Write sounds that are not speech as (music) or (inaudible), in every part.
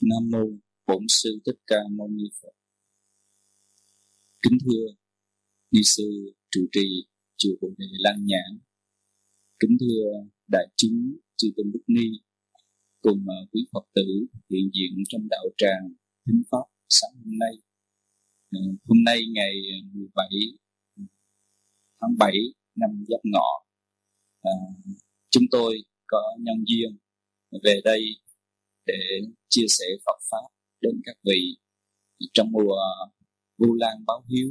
Nam mô Bổn sư Thích Ca Mâu Ni Phật. Kính thưa ni sư trụ trì chùa Bồ Đề Lăng Nhãn. Kính thưa đại chúng chư tôn đức ni cùng à, quý Phật tử hiện diện trong đạo tràng thính pháp sáng hôm nay. À, hôm nay ngày à, 17 tháng 7 năm Giáp Ngọ, à, chúng tôi có nhân duyên về đây để chia sẻ Phật pháp đến các vị trong mùa Vu Lan báo hiếu.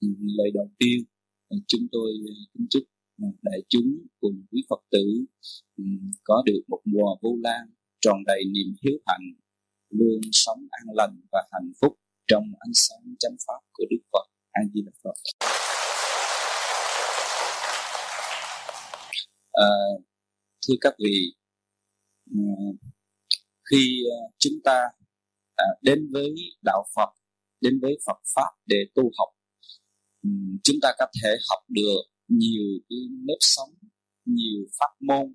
Ừ, lời đầu tiên ừ, chúng tôi ừ, kính chúc đại chúng cùng quý Phật tử có được một mùa Vu Lan tròn đầy niềm hiếu hạnh, luôn sống an lành và hạnh phúc trong ánh sáng chánh pháp của Đức Phật. A Di Đà Phật. À, thưa các vị, khi ờ, chúng ta à, đến với đạo Phật, đến với Phật pháp để tu học chúng ta có thể học được nhiều cái nếp sống, nhiều pháp môn,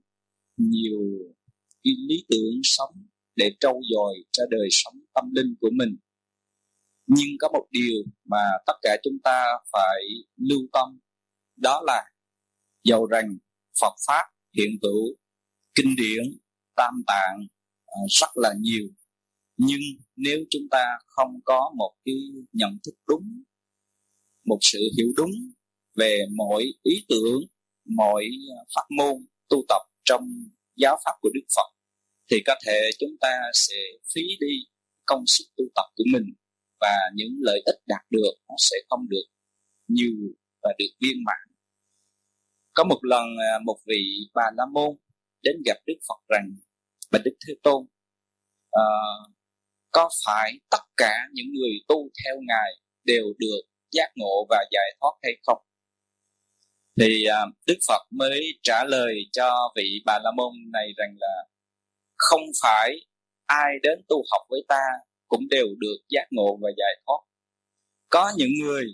nhiều cái lý tưởng sống để trau dồi cho đời sống tâm linh của mình. Nhưng có một điều mà tất cả chúng ta phải lưu tâm, đó là dầu rằng Phật pháp hiện hữu, kinh điển, tam tạng À, rất là nhiều. Nhưng nếu chúng ta không có một cái nhận thức đúng, một sự hiểu đúng về mọi ý tưởng, mọi à, pháp môn tu tập trong giáo pháp của đức phật, thì có thể chúng ta sẽ phí đi công sức tu tập của mình và những lợi ích đạt được nó sẽ không được nhiều và được viên mãn. Có một lần à, một vị bà la môn đến gặp đức phật rằng bạch đức thế tôn. Uh, có phải tất cả những người tu theo ngài đều được giác ngộ và giải thoát hay không? Thì uh, đức phật mới trả lời cho vị bà la môn này rằng là không phải ai đến tu học với ta cũng đều được giác ngộ và giải thoát. Có những người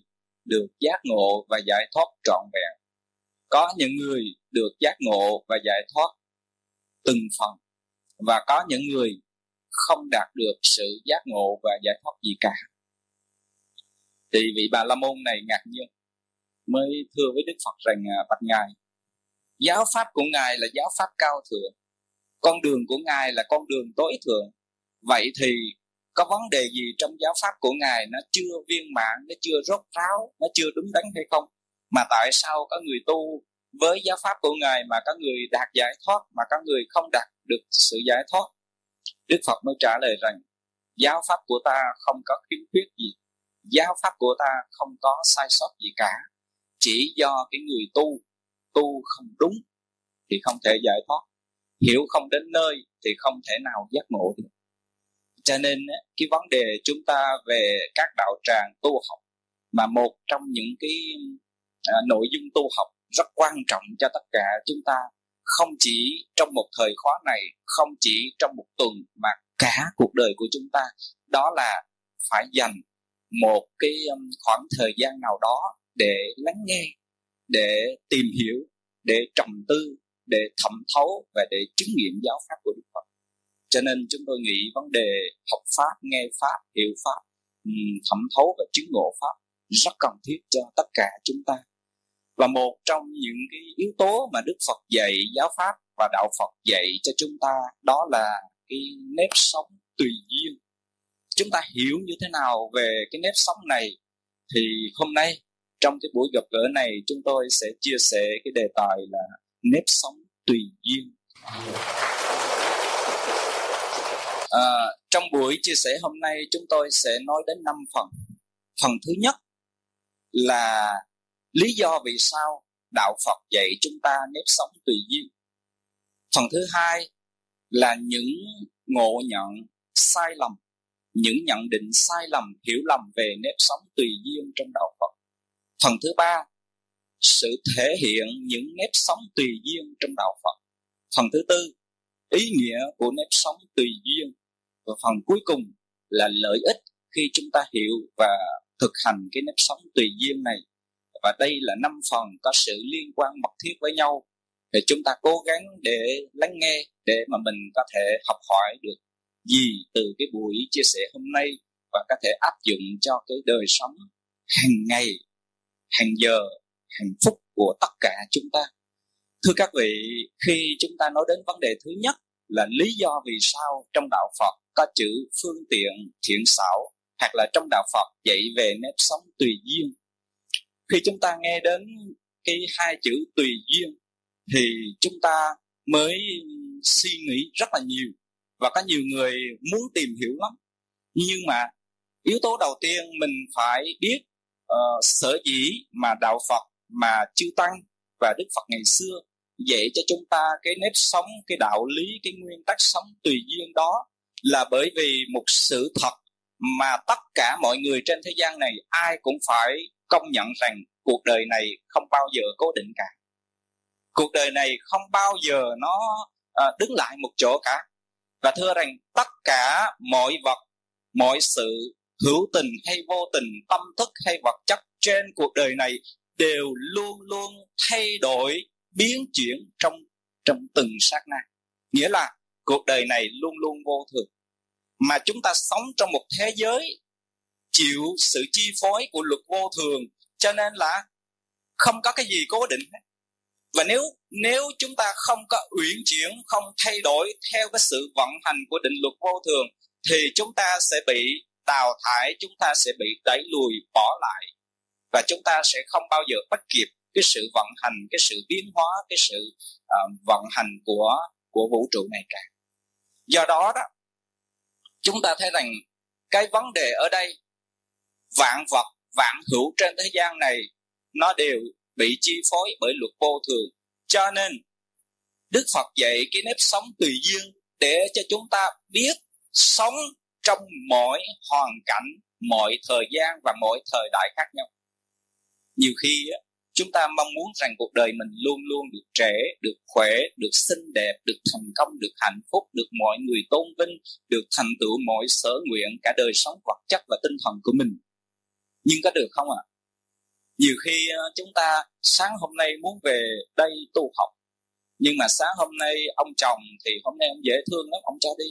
được giác ngộ và giải thoát trọn vẹn. Có những người được giác ngộ và giải thoát từng phần và có những người không đạt được sự giác ngộ và giải thoát gì cả. Thì vị bà la môn này ngạc nhiên, mới thưa với đức phật rằng à, bạch ngài, giáo pháp của ngài là giáo pháp cao thượng, con đường của ngài là con đường tối thượng. Vậy thì có vấn đề gì trong giáo pháp của ngài nó chưa viên mãn, nó chưa rốt ráo, nó chưa đúng đắn hay không? Mà tại sao có người tu với giáo pháp của ngài mà có người đạt giải thoát, mà có người không đạt được sự giải thoát, đức phật mới trả lời rằng, giáo pháp của ta không có khiếm khuyết gì, giáo pháp của ta không có sai sót gì cả. Chỉ do cái người tu tu không đúng thì không thể giải thoát, hiểu không đến nơi thì không thể nào giác ngộ được. Cho nên cái vấn đề chúng ta về các đạo tràng tu học, mà một trong những cái à, nội dung tu học rất quan trọng cho tất cả chúng ta. Không chỉ trong một thời khóa này, không chỉ trong một tuần, mà cả cuộc đời của chúng ta. Đó là phải dành một cái um, khoảng thời gian nào đó để lắng nghe, để tìm hiểu, để trầm tư, để thẩm thấu và để chứng nghiệm giáo pháp của đức phật. Cho nên chúng tôi nghĩ vấn đề học pháp, nghe pháp, hiểu pháp thẩm thấu và chứng ngộ pháp rất cần thiết cho tất cả chúng ta và một trong những cái yếu tố mà đức phật dạy giáo pháp và đạo phật dạy cho chúng ta đó là cái nếp sống tùy duyên. Chúng ta hiểu như thế nào về cái nếp sống này thì hôm nay trong cái buổi gặp gỡ này chúng tôi sẽ chia sẻ cái đề tài là nếp sống tùy duyên. À, trong buổi chia sẻ hôm nay chúng tôi sẽ nói đến năm phần. Phần thứ nhất là lý do vì sao đạo phật dạy chúng ta nếp sống tùy duyên? Phần thứ hai là những ngộ nhận sai lầm, những nhận định sai lầm, hiểu lầm về nếp sống tùy duyên trong đạo phật. Phần thứ ba, sự thể hiện những nếp sống tùy duyên trong đạo phật. Phần thứ tư, ý nghĩa của nếp sống tùy duyên. Và phần cuối cùng là lợi ích khi chúng ta hiểu và thực hành cái nếp sống tùy duyên này và đây là năm phần có sự liên quan mật thiết với nhau. Thì chúng ta cố gắng để lắng nghe, để mà mình có thể học hỏi được gì từ cái buổi chia sẻ hôm nay và có thể áp dụng cho cái đời sống hàng ngày, hàng giờ, hàng phút của tất cả chúng ta. Thưa các vị, khi chúng ta nói đến vấn đề thứ nhất là lý do vì sao trong đạo phật có chữ phương tiện thiện xảo, hoặc là trong đạo phật dạy về nếp sống tùy duyên khi chúng ta nghe đến cái hai chữ tùy duyên thì chúng ta mới suy nghĩ rất là nhiều. Và có nhiều người muốn tìm hiểu lắm. Nhưng mà yếu tố đầu tiên mình phải biết uh, sở dĩ mà đạo phật mà chư tăng và đức phật ngày xưa dạy cho chúng ta cái nếp sống cái đạo lý cái nguyên tắc sống tùy duyên đó là bởi vì một sự thật mà tất cả mọi người trên thế gian này ai cũng phải công nhận rằng cuộc đời này không bao giờ cố định cả. Cuộc đời này không bao giờ nó à, đứng lại một chỗ cả. Và thưa rằng tất cả mọi vật mọi sự hữu tình hay vô tình tâm thức hay vật chất trên cuộc đời này đều luôn luôn thay đổi biến chuyển trong trong từng sát na. Nghĩa là cuộc đời này luôn luôn vô thường. Mà chúng ta sống trong một thế giới chịu sự chi phối của luật vô thường cho nên là không có cái gì cố định hết. Và nếu nếu chúng ta không có uyển chuyển không thay đổi theo cái sự vận hành của định luật vô thường thì chúng ta sẽ bị đào thải chúng ta sẽ bị đẩy lùi bỏ lại. Và chúng ta sẽ không bao giờ bắt kịp cái sự vận hành cái sự biến hóa cái sự uh, vận hành của của vũ trụ này cả. Do đó đó chúng ta thấy rằng cái vấn đề ở đây vạn vật, vạn hữu trên thế gian này, nó đều bị chi phối bởi luật vô thường. Cho nên, đức phật dạy cái nếp sống tùy duyên để cho chúng ta biết sống trong mọi hoàn cảnh, mọi thời gian và mọi thời đại khác nhau. Nhiều khi chúng ta mong muốn rằng cuộc đời mình luôn luôn được trẻ, được khỏe, được xinh đẹp, được thành công, được hạnh phúc, được mọi người tôn vinh, được thành tựu mọi sở nguyện, cả đời sống vật chất và tinh thần của mình nhưng có được không ạ? À? nhiều khi ờ, chúng ta sáng hôm nay muốn về đây tu học, nhưng mà sáng hôm nay ông chồng thì hôm nay ông dễ thương lắm, ông cho đi.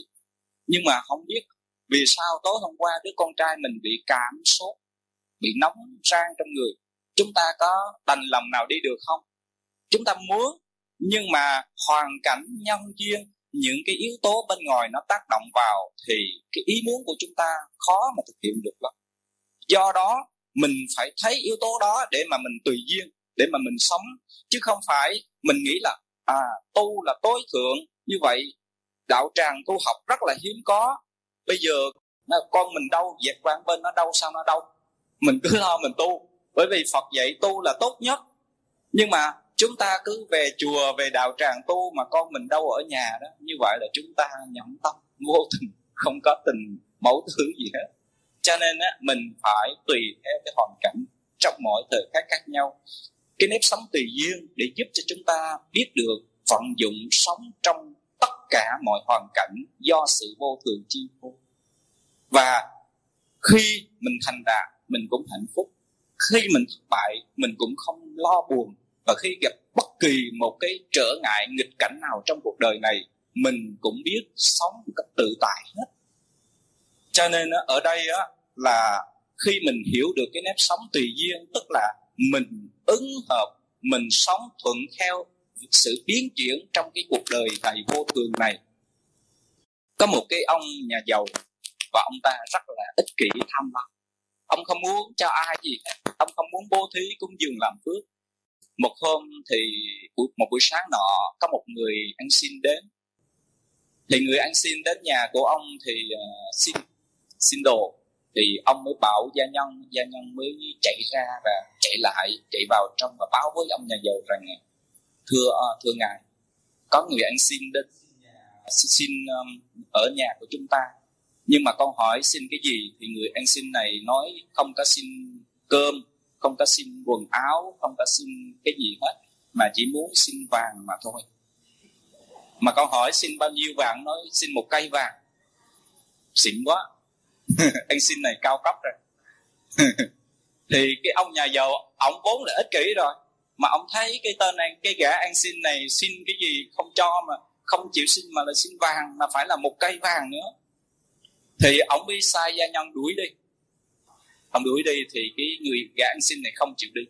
Nhưng mà không biết vì sao tối hôm qua đứa con trai mình bị cảm sốt, bị nóng rang trong người. Chúng ta có đành lòng nào đi được không? Chúng ta muốn, nhưng mà hoàn cảnh nhân duyên, những cái yếu tố bên ngoài nó tác động vào thì cái ý muốn của chúng ta khó mà thực hiện được lắm do đó, mình phải thấy yếu tố đó để mà mình tùy duyên, để mà mình sống. Chứ không phải mình nghĩ là à tu là tối thượng. Như vậy, đạo tràng tu học rất là hiếm có. Bây giờ con mình đâu, dẹp quan bên nó đâu, sao nó đâu? Mình cứ lo mình tu. Bởi vì phật dạy tu là tốt nhất. Nhưng mà chúng ta cứ về chùa, về đạo tràng tu mà con mình đâu ở nhà đó, như vậy là chúng ta nhẫn tâm, vô tình, không có tình mẫu thứ gì hết cho nên á, mình phải tùy theo cái hoàn cảnh trong mọi thời khắc khác nhau. Cái nếp sống tùy duyên để giúp cho chúng ta biết được vận dụng sống trong tất cả mọi hoàn cảnh do sự vô thường chi phối. Và khi mình thành đạt mình cũng hạnh phúc. Khi mình thất bại mình cũng không lo buồn. Và khi gặp bất kỳ một cái trở ngại nghịch cảnh nào trong cuộc đời này mình cũng biết sống một cách tự tại hết. Cho nên ở đây á, là khi mình hiểu được cái nếp sống tùy duyên tức là mình ứng hợp mình sống thuận theo sự biến chuyển trong cái cuộc đời đầy vô thường này. Có một cái ông nhà giàu và ông ta rất là ích kỷ tham lam. Ông không muốn cho ai gì hết ông không muốn bố thí cúng dường làm phước. Một hôm thì một buổi sáng nọ có một người ăn xin đến. Thì người ăn xin đến nhà của ông thì uh, xin xin đồ thì ông mới bảo gia nhân gia nhân mới chạy ra và chạy lại chạy vào trong và báo với ông nhà giàu rằng thưa ờ, thưa ngài có người ăn xin đến xin, ở nhà của chúng ta. Nhưng mà con hỏi xin cái gì? Thì người ăn xin này nói không có xin cơm không có xin quần áo không có xin cái gì hết mà chỉ muốn xin vàng mà thôi. Mà con hỏi xin bao nhiêu vàng? Nói xin một cây vàng. Xịn quá. (laughs) anh xin này cao cấp rồi. (laughs) Thì cái ông nhà giàu, ông vốn là ích kỷ rồi. Mà ông thấy cái tên này, cái gã ăn xin này xin cái gì không cho mà, không chịu xin mà là xin vàng, mà phải là một cây vàng nữa. Thì ông bị sai gia nhân đuổi đi. Ông đuổi đi thì cái người gã ăn xin này không chịu đi.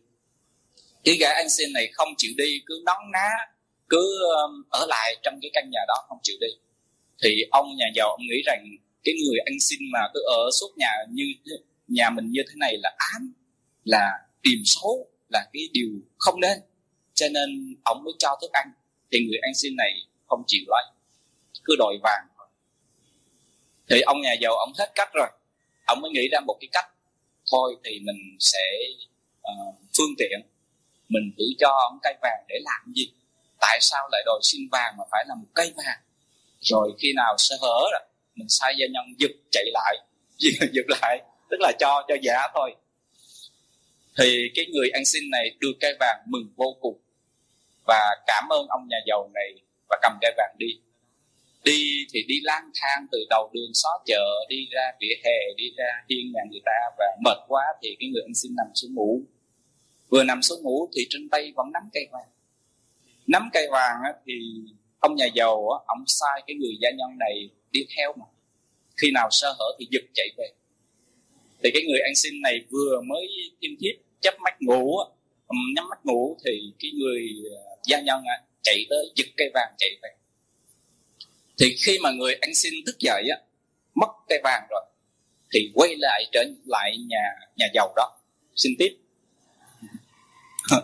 Cái gã ăn xin này không chịu đi, cứ nóng ná, cứ um, ở lại trong cái căn nhà đó không chịu đi. Thì ông nhà giàu ông nghĩ rằng cái người ăn xin mà cứ ở suốt nhà như nhà mình như thế này là ám là tìm xấu là cái điều không nên. Cho nên ông mới cho thức ăn. Thì người ăn xin này không chịu lấy. Cứ đòi vàng thì ông nhà giàu ông hết cách rồi. Ông mới nghĩ ra một cái cách. Thôi thì mình sẽ uh, phương tiện. Mình tự cho ông cây vàng để làm gì? Tại sao lại đòi xin vàng mà phải là một cây vàng? Rồi khi nào sơ hở rồi mình sai gia nhân giật chạy lại. (laughs) Giật lại. Tức là cho cho giả thôi. Thì cái người ăn xin này đưa cây vàng mừng vô cùng. Và cảm ơn ông nhà giàu này và cầm cây vàng đi. Đi thì đi lang thang từ đầu đường xó chợ, đi ra vỉa hè, đi ra hiên nhà người ta và mệt quá thì cái người ăn xin nằm xuống ngủ. Vừa nằm xuống ngủ thì trên tay vẫn nắm cây vàng. Nắm cây vàng thì ông nhà giàu ông sai cái người gia nhân này đi theo mà. Khi nào sơ hở thì giật chạy về. Thì cái người ăn xin này vừa mới kim thiếp chắp mắt ngủ nhắm mắt ngủ thì cái người ờ, gia nhân à, chạy tới giật cây vàng chạy về. Thì khi mà người ăn xin thức dậy á, mất cây vàng rồi, thì quay lại trở lại nhà nhà giàu đó. Xin tiếp. (laughs)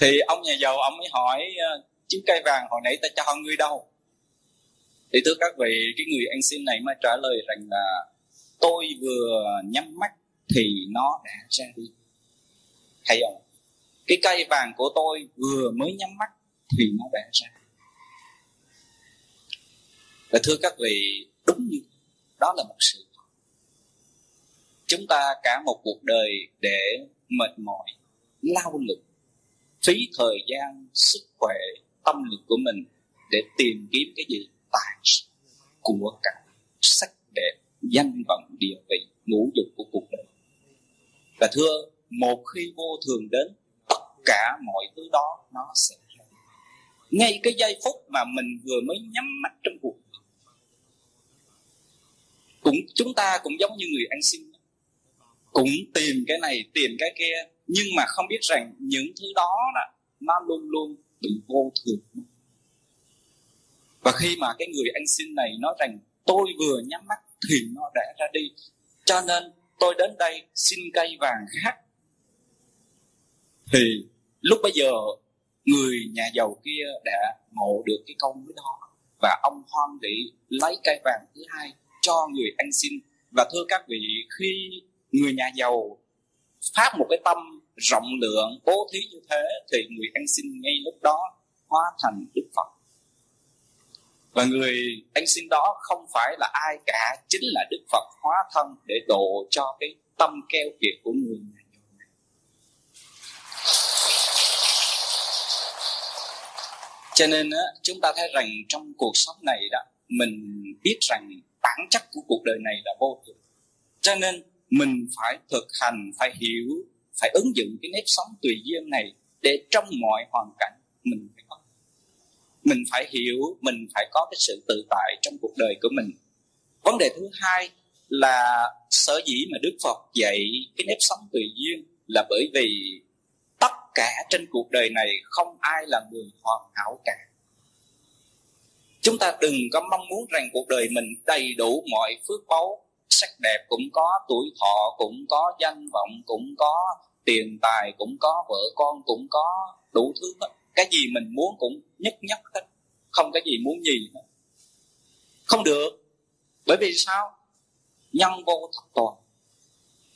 Thì ông nhà giàu, ông mới hỏi ờ, chiếc cây vàng hồi nãy ta cho ngươi đâu? Thì thưa các vị, cái người ăn xin này mới trả lời rằng là tôi vừa nhắm mắt thì nó đã ra đi. Thấy không? Cái cây vàng của tôi vừa mới nhắm mắt thì nó đã ra và thưa các vị, đúng như đó là một sự chúng ta cả một cuộc đời để mệt mỏi, lao lực, phí thời gian, sức khỏe, tâm lực của mình để tìm kiếm cái gì? Tài của cả sắc đẹp danh vọng địa vị, ngũ dục của cuộc đời. Và thưa, một khi vô thường đến tất cả mọi thứ đó nó sẽ ra. Ngay cái giây phút mà mình vừa mới nhắm mắt trong cuộc cũng chúng ta cũng giống như người ăn xin cũng tìm cái này, tìm cái kia, nhưng mà không biết rằng những thứ đó là nó luôn luôn bị vô thường và khi mà cái người ăn xin này nói rằng tôi vừa nhắm mắt thì nó đã ra đi. Cho nên tôi đến đây xin cây vàng khác thì lúc bây giờ, người nhà giàu kia đã ngộ được cái câu nói đó. Và ông hoan hỷ lấy cây vàng thứ hai cho người ăn xin. Và thưa các vị, khi người nhà giàu phát một cái tâm rộng lượng, bố thí như thế, thì người ăn xin ngay lúc đó hóa thành đức phật và người anh xin đó không phải là ai cả chính là đức phật hóa thân để độ cho cái tâm keo kiệt của người này. Cho nên á, chúng ta thấy rằng trong cuộc sống này đó mình biết rằng bản chất của cuộc đời này là vô thường. Cho nên mình phải thực hành phải hiểu phải ứng dụng cái nếp sống tùy duyên này để trong mọi hoàn cảnh mình phải mình phải hiểu, mình phải có cái sự tự tại trong cuộc đời của mình. Vấn đề thứ hai là sở dĩ mà đức phật dạy cái nếp sống tùy duyên là bởi vì tất cả trên cuộc đời này không ai là người hoàn hảo cả. Chúng ta đừng có mong muốn rằng cuộc đời mình đầy đủ mọi phước báu, sắc đẹp cũng có, tuổi thọ cũng có, danh vọng cũng có, tiền tài cũng có, vợ con cũng có, đủ thứ hết cái gì mình muốn cũng nhất nhất hết. Không cái gì muốn gì hết. Không được. Bởi vì sao? Nhân vô thập toàn.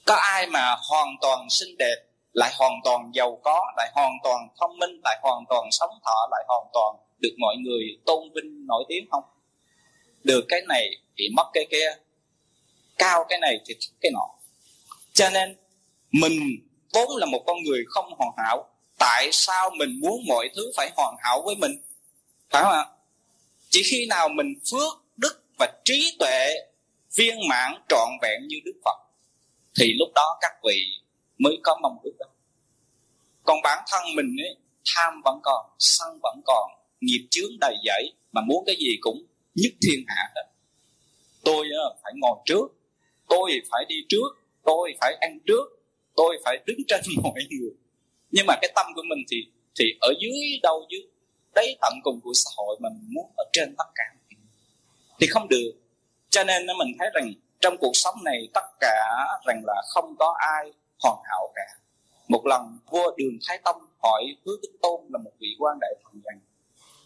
Có ai mà hoàn toàn xinh đẹp, lại hoàn toàn giàu có, lại hoàn toàn thông minh, lại hoàn toàn sống thọ, lại hoàn toàn được mọi người tôn vinh nổi tiếng không? Được cái này thì mất cái kia. Cao cái này thì thấp cái nọ. Cho nên, mình vốn là một con người không hoàn hảo tại sao mình muốn mọi thứ phải hoàn hảo với mình? Phải không ạ? Chỉ khi nào mình phước đức và trí tuệ viên mãn trọn vẹn như đức phật thì lúc đó các vị mới có mong ước đó. Còn bản thân mình ấy, tham vẫn còn sân vẫn còn nghiệp chướng đầy dẫy mà muốn cái gì cũng nhất thiên hạ hết. Tôi ờ, phải ngồi trước tôi phải đi trước tôi phải ăn trước tôi phải đứng trên (laughs) mọi người nhưng mà cái tâm của mình thì thì ở dưới đâu dưới đấy tận cùng của xã hội mình muốn ở trên tất cả. Thì không được. Cho nên nó mình thấy rằng trong cuộc sống này tất cả rằng là không có ai hoàn hảo cả. Một lần vua đường thái tông hỏi hứa đức tôn là một vị quan đại thần rằng,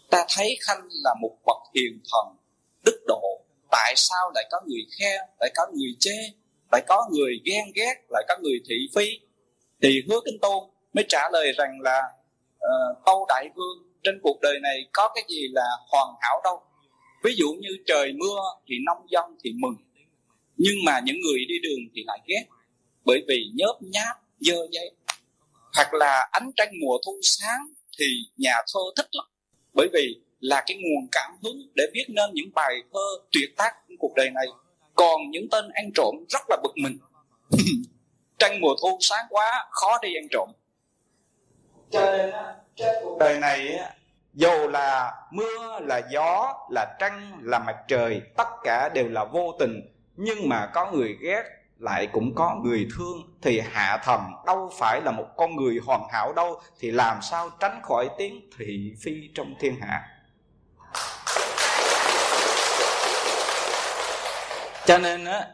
ta thấy khanh là một bậc hiền thần, đức độ, tại sao lại có người khen lại có người chê, lại có người ghen ghét, lại có người thị phi? Thì hứa kính tôn mới trả lời rằng là ờ, uh, tâu đại vương trên cuộc đời này có cái gì là hoàn hảo đâu. Ví dụ như trời mưa thì nông dân thì mừng nhưng mà những người đi đường thì lại ghét bởi vì nhớp nháp dơ giấy hoặc là ánh trăng mùa thu sáng thì nhà thơ thích lắm bởi vì là cái nguồn cảm hứng để viết nên những bài thơ tuyệt tác trong cuộc đời này. Còn những tên ăn trộm rất là bực mình. (laughs) Trăng mùa thu sáng quá khó đi ăn trộm cho nên trên cuộc. Đời này dù là mưa, là gió, là trăng, là mặt trời, tất cả đều là vô tình. Nhưng mà có người ghét, lại cũng có người thương. Thì hạ thần đâu phải là một con người hoàn hảo đâu. Thì làm sao tránh khỏi tiếng thị phi trong thiên hạ? Cho nên á,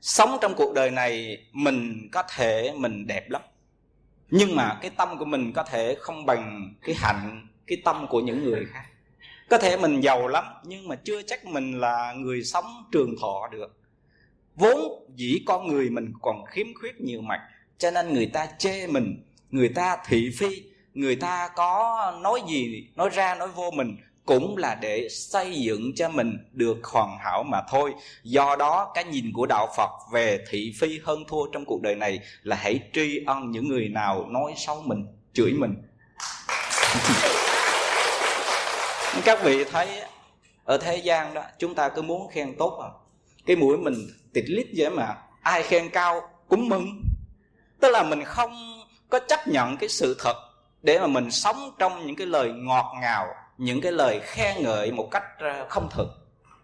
sống trong cuộc đời này, mình có thể mình đẹp lắm nhưng mà cái tâm của mình có thể không bằng cái hạnh, cái tâm của những người khác. Có thể mình giàu lắm, nhưng mà chưa chắc mình là người sống trường thọ được. Vốn dĩ con người mình còn khiếm khuyết nhiều mặt, cho nên người ta chê mình, người ta thị phi, người ta có nói gì, nói ra, nói vô mình cũng là để xây dựng cho mình được hoàn hảo mà thôi. Do đó, cái nhìn của đạo phật về thị phi hơn thua trong cuộc đời này là hãy tri ân những người nào nói xấu mình, chửi mình. (laughs) Các vị thấy ở thế gian đó, chúng ta cứ muốn khen tốt à. Cái mũi mình tịt lít vậy mà, ai khen cao cũng mừng. Tức là mình không có chấp nhận cái sự thật để mà mình sống trong những cái lời ngọt ngào những cái lời khen ngợi một cách ờ, không thực.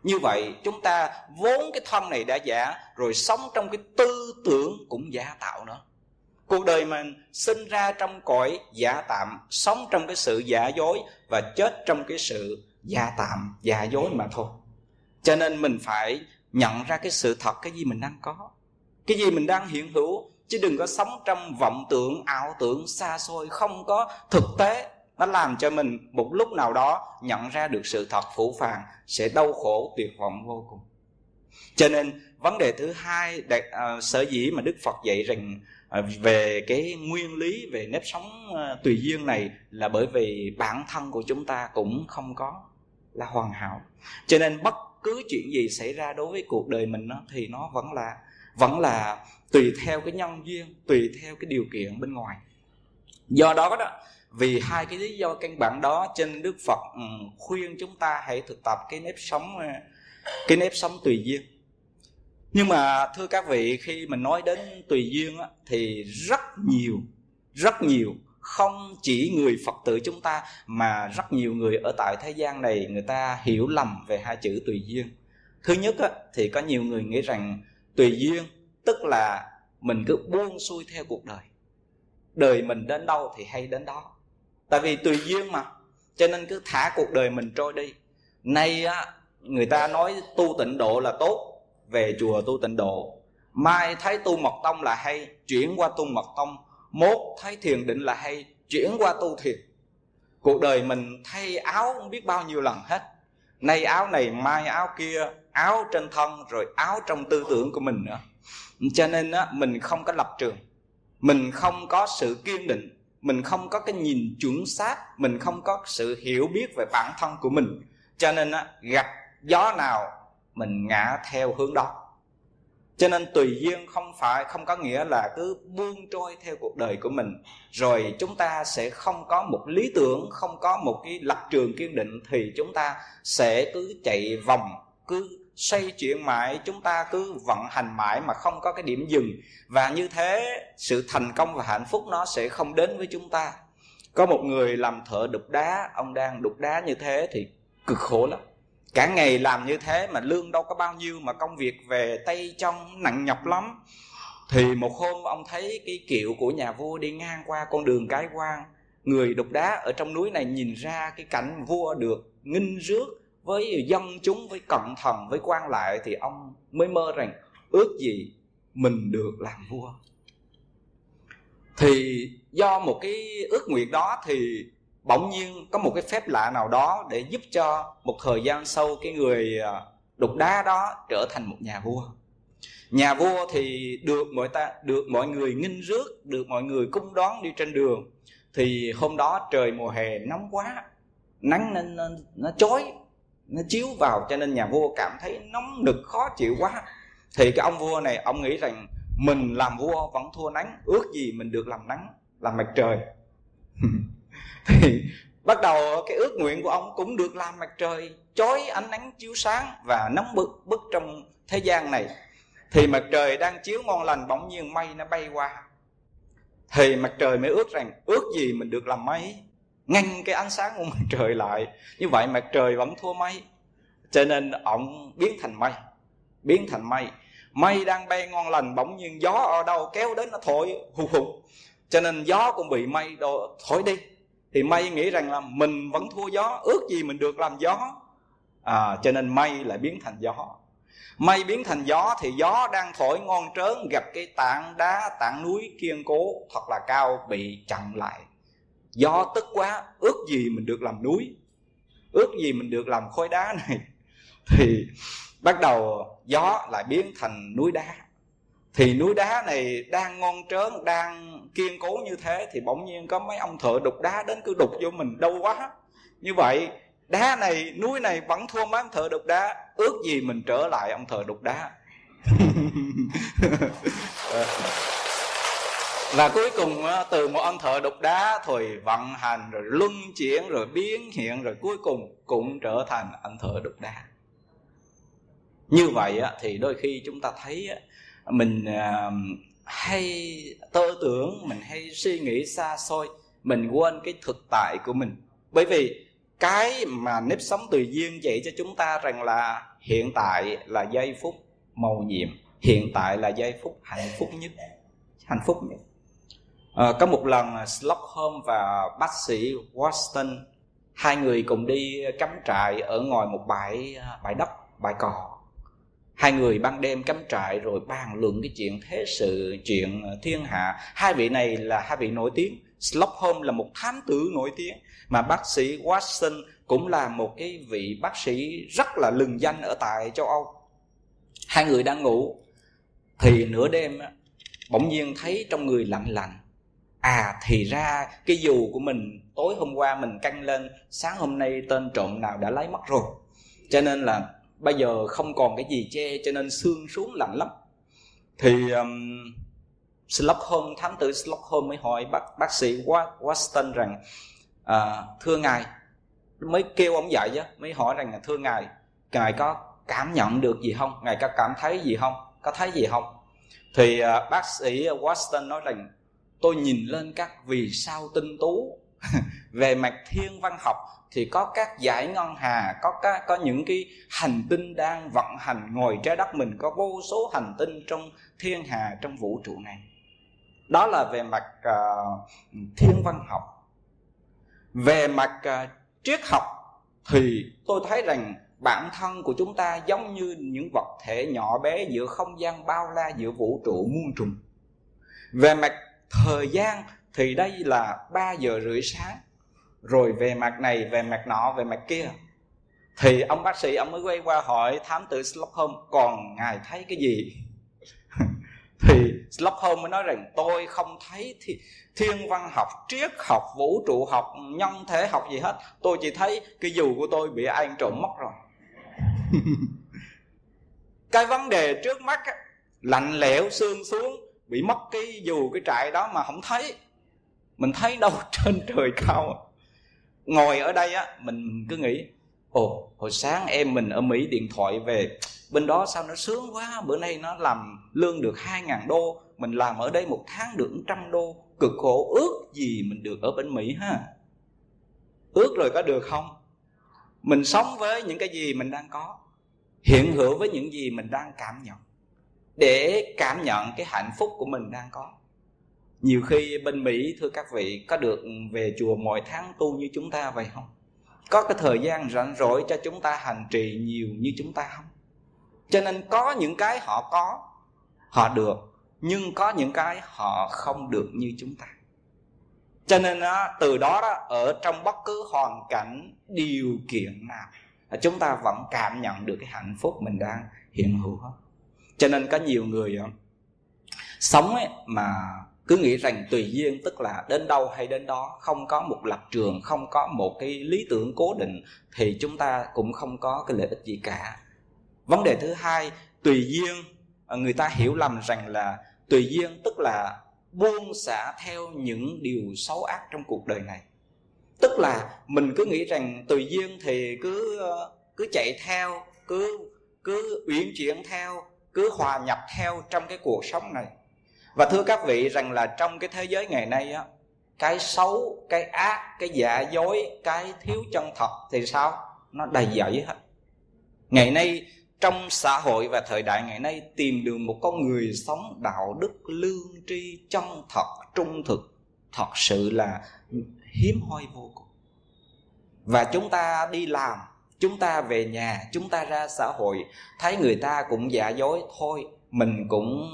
Như vậy, chúng ta vốn cái thân này đã giả, rồi sống trong cái tư tưởng cũng giả tạo nữa. Cuộc đời mình sinh ra trong cõi giả tạm, sống trong cái sự giả dối và chết trong cái sự giả tạm, giả dối mà thôi. Cho nên mình phải nhận ra cái sự thật, cái gì mình đang có. Cái gì mình đang hiện hữu, chứ đừng có sống trong vọng tưởng, ảo tưởng, xa xôi, không có thực tế nó làm cho mình một lúc nào đó nhận ra được sự thật phủ phàng sẽ đau khổ tuyệt vọng vô cùng. Cho nên vấn đề thứ hai đạt, uh, à, sở dĩ mà đức phật dạy rằng uh, về cái nguyên lý về nếp sống uh, tùy duyên này là bởi vì bản thân của chúng ta cũng không có là hoàn hảo. Cho nên bất cứ chuyện gì xảy ra đối với cuộc đời mình đó, thì nó vẫn là vẫn là tùy theo cái nhân duyên tùy theo cái điều kiện bên ngoài. Do đó đó vì hai cái lý do căn bản đó trên đức phật ừ, khuyên chúng ta hãy thực tập cái nếp sống ờ, cái nếp sống tùy duyên. Nhưng mà thưa các vị khi mình nói đến tùy duyên á, thì rất nhiều rất nhiều không chỉ người phật tử chúng ta mà rất nhiều người ở tại thế gian này người ta hiểu lầm về hai chữ tùy duyên. Thứ nhất á, thì có nhiều người nghĩ rằng tùy duyên tức là mình cứ buông xuôi theo cuộc đời. Đời mình đến đâu thì hay đến đó tại vì tùy duyên mà. Cho nên cứ thả cuộc đời mình trôi đi. Nay á, người ta nói tu tịnh độ là tốt, về chùa tu tịnh độ. Mai thấy tu mật tông là hay, chuyển qua tu mật tông. Mốt thấy thiền định là hay, chuyển qua tu thiền. Cuộc đời mình thay áo không biết bao nhiêu lần hết. Nay áo này, mai áo kia, áo trên thân rồi áo trong tư tưởng của mình nữa. Cho nên á, mình không có lập trường. Mình không có sự kiên định mình không có cái nhìn chuẩn xác, mình không có sự hiểu biết về bản thân của mình. Cho nên á, gặp gió nào, mình ngã theo hướng đó. Cho nên tùy duyên không phải, không có nghĩa là cứ buông trôi theo cuộc đời của mình. Rồi chúng ta sẽ không có một lý tưởng, không có một cái lập trường kiên định thì chúng ta sẽ cứ chạy vòng, cứ xây chuyện mãi, chúng ta cứ vận hành mãi mà không có cái điểm dừng. Và như thế, sự thành công và hạnh phúc nó sẽ không đến với chúng ta. Có một người làm thợ đục đá, ông đang đục đá như thế thì cực khổ lắm. Cả ngày làm như thế mà lương đâu có bao nhiêu mà công việc về tay trong nặng nhọc lắm. Thì một hôm ông thấy cái kiệu của nhà vua đi ngang qua con đường cái quan người đục đá ở trong núi này nhìn ra cái cảnh vua được nghinh rước với dân chúng với cận thần với quan lại thì ông mới mơ rằng ước gì mình được làm vua. Thì do một cái ước nguyện đó thì bỗng nhiên có một cái phép lạ nào đó để giúp cho một thời gian sau cái người à, đục đá đó trở thành một nhà vua. Nhà vua thì được mọi ta được mọi người nghinh rước được mọi người cung đón đi trên đường. Thì hôm đó trời mùa hè nóng quá nắng nên nó, nó chói nó chiếu vào cho nên nhà vua cảm thấy nóng nực, khó chịu quá. Thì cái ông vua này, ông nghĩ rằng mình làm vua vẫn thua nắng, ước gì mình được làm nắng, làm mặt trời. (laughs) Thì bắt đầu cái ước nguyện của ông cũng được làm mặt trời, chói ánh nắng chiếu sáng và nóng bức bức trong thế gian này. Thì mặt trời đang chiếu ngon lành, bỗng nhiên mây nó bay qua. Thì mặt trời mới ước rằng, ước gì mình được làm mây ngăn cái ánh sáng của mặt trời lại. Như vậy mặt trời vẫn thua mây. Cho nên ông biến thành mây biến thành mây. Mây đang bay ngon lành bỗng nhiên gió ở đâu kéo đến nó thổi hù hù. Cho nên gió cũng bị mây đồ thổi đi. Thì mây nghĩ rằng là mình vẫn thua gió ước gì mình được làm gió. À, cho nên mây lại biến thành gió. Mây biến thành gió thì gió đang thổi ngon trớn gặp cái tảng đá tảng núi kiên cố thật là cao bị chặn lại do tức quá, ước gì mình được làm núi, ước gì mình được làm khối đá này. (laughs) Thì bắt đầu gió lại biến thành núi đá. Thì núi đá này đang ngon trớn, đang kiên cố như thế, thì bỗng nhiên có mấy ông thợ đục đá đến cứ đục vô mình, đau quá. Như vậy, đá này, núi này vẫn thua mấy ông thợ đục đá, ước gì mình trở lại ông thợ đục đá. (laughs) Ờ và cuối cùng từ một ông thợ đục đá thôi vận hành, rồi luân chuyển, rồi biến hiện, rồi cuối cùng cũng trở thành anh thợ đục đá. Như vậy thì đôi khi chúng ta thấy mình à, hay tơ tưởng, mình hay suy nghĩ xa xôi, mình quên cái thực tại của mình. Bởi vì cái mà nếp sống tự nhiên dạy cho chúng ta rằng là hiện tại là giây phút màu nhiệm, hiện tại là giây phút hạnh phúc nhất, hạnh phúc nhất à, có một lần Stockholm và bác sĩ Watson hai người cùng đi cắm trại ở ngoài một bãi ờ, bãi đất bãi cỏ. Hai người ban đêm cắm trại rồi bàn luận cái chuyện thế sự chuyện ờ, thiên hạ. Hai vị này là hai vị nổi tiếng. Stockholm là một thám tử nổi tiếng mà bác sĩ Watson cũng là một cái vị bác sĩ rất là lừng danh ở tại châu Âu. Hai người đang ngủ thì nửa đêm bỗng nhiên thấy trong người lạnh lạnh à thì ra cái dù của mình tối hôm qua mình căng lên sáng hôm nay tên trộm nào đã lấy mất rồi. Cho nên là bây giờ không còn cái gì che cho nên xương xuống lạnh lắm. Thì um, Stockholm thám tử Stockholm mới hỏi bác bác sĩ Watson rằng à, thưa ngài mới kêu ông dậy chứ mới hỏi rằng thưa ngài ngài có cảm nhận được gì không? Ngài có cảm thấy gì không? Có thấy gì không? Thì uh, bác sĩ Watson nói rằng tôi nhìn lên các vì sao tinh tú (laughs) về mặt thiên văn học thì có các giải ngân hà có các có những cái hành tinh đang vận hành ngồi trái đất mình có vô số hành tinh trong thiên hà trong vũ trụ này. Đó là về mặt uh, thiên văn học. Về mặt uh, triết học thì tôi thấy rằng bản thân của chúng ta giống như những vật thể nhỏ bé giữa không gian bao la giữa vũ trụ muôn trùng. Về mặt thời gian thì đây là 3 giờ rưỡi sáng. Rồi về mặt này về mặt nọ về mặt kia. Thì ông bác sĩ ông mới quay qua hỏi thám tử Stockholm còn ngài thấy cái gì? (laughs) Thì Stockholm mới nói rằng tôi không thấy thì thiên văn học triết học vũ trụ học nhân thể học gì hết. Tôi chỉ thấy cái dù của tôi bị ai trộm mất rồi. (laughs) Cái vấn đề trước mắt á, lạnh lẽo xương xuống bị mất cái dù cái trại đó mà không thấy. Mình thấy đâu (laughs) trên trời cao. Ngồi ở đây á, mình cứ nghĩ, ồ, hồi sáng em mình ở mỹ điện thoại về, bên đó sao nó sướng quá, bữa nay nó làm lương được hai ngàn đô, mình làm ở đây một tháng được trăm đô, cực khổ, ước gì mình được ở bên mỹ ha? Ước rồi có được không? Mình sống với những cái gì mình đang có, hiện hữu với những gì mình đang cảm nhận để cảm nhận cái hạnh phúc của mình đang có. Nhiều khi bên mỹ thưa các vị có được về chùa mỗi tháng tu như chúng ta vậy không? Có cái thời gian rảnh rỗi cho chúng ta hành trì nhiều như chúng ta không? Cho nên có những cái họ có họ được nhưng có những cái họ không được như chúng ta. Cho nên đó, từ đó, đó ở trong bất cứ hoàn cảnh điều kiện nào chúng ta vẫn cảm nhận được cái hạnh phúc mình đang hiện hữu hết cho nên có nhiều người ờ, sống ấy, mà cứ nghĩ rằng tùy duyên tức là đến đâu hay đến đó không có một lập trường không có một cái lý tưởng cố định thì chúng ta cũng không có cái lợi ích gì cả. Vấn đề thứ hai tùy duyên ờ, người ta hiểu lầm rằng là tùy duyên tức là buông xả theo những điều xấu ác trong cuộc đời này. Tức là mình cứ nghĩ rằng tùy duyên thì cứ ờ, cứ chạy theo cứ cứ uyển chuyển theo cứ hòa nhập theo trong cái cuộc sống này. Và thưa các vị rằng là trong cái thế giới ngày nay á, cái xấu, cái ác, cái giả dối, cái thiếu chân thật thì sao? Nó đầy dẫy hết. Ngày nay trong xã hội và thời đại ngày nay tìm được một con người sống đạo đức, lương tri, chân thật, trung thực, thật sự là hiếm hoi vô cùng. Và chúng ta đi làm chúng ta về nhà chúng ta ra xã hội thấy người ta cũng giả dối thôi mình cũng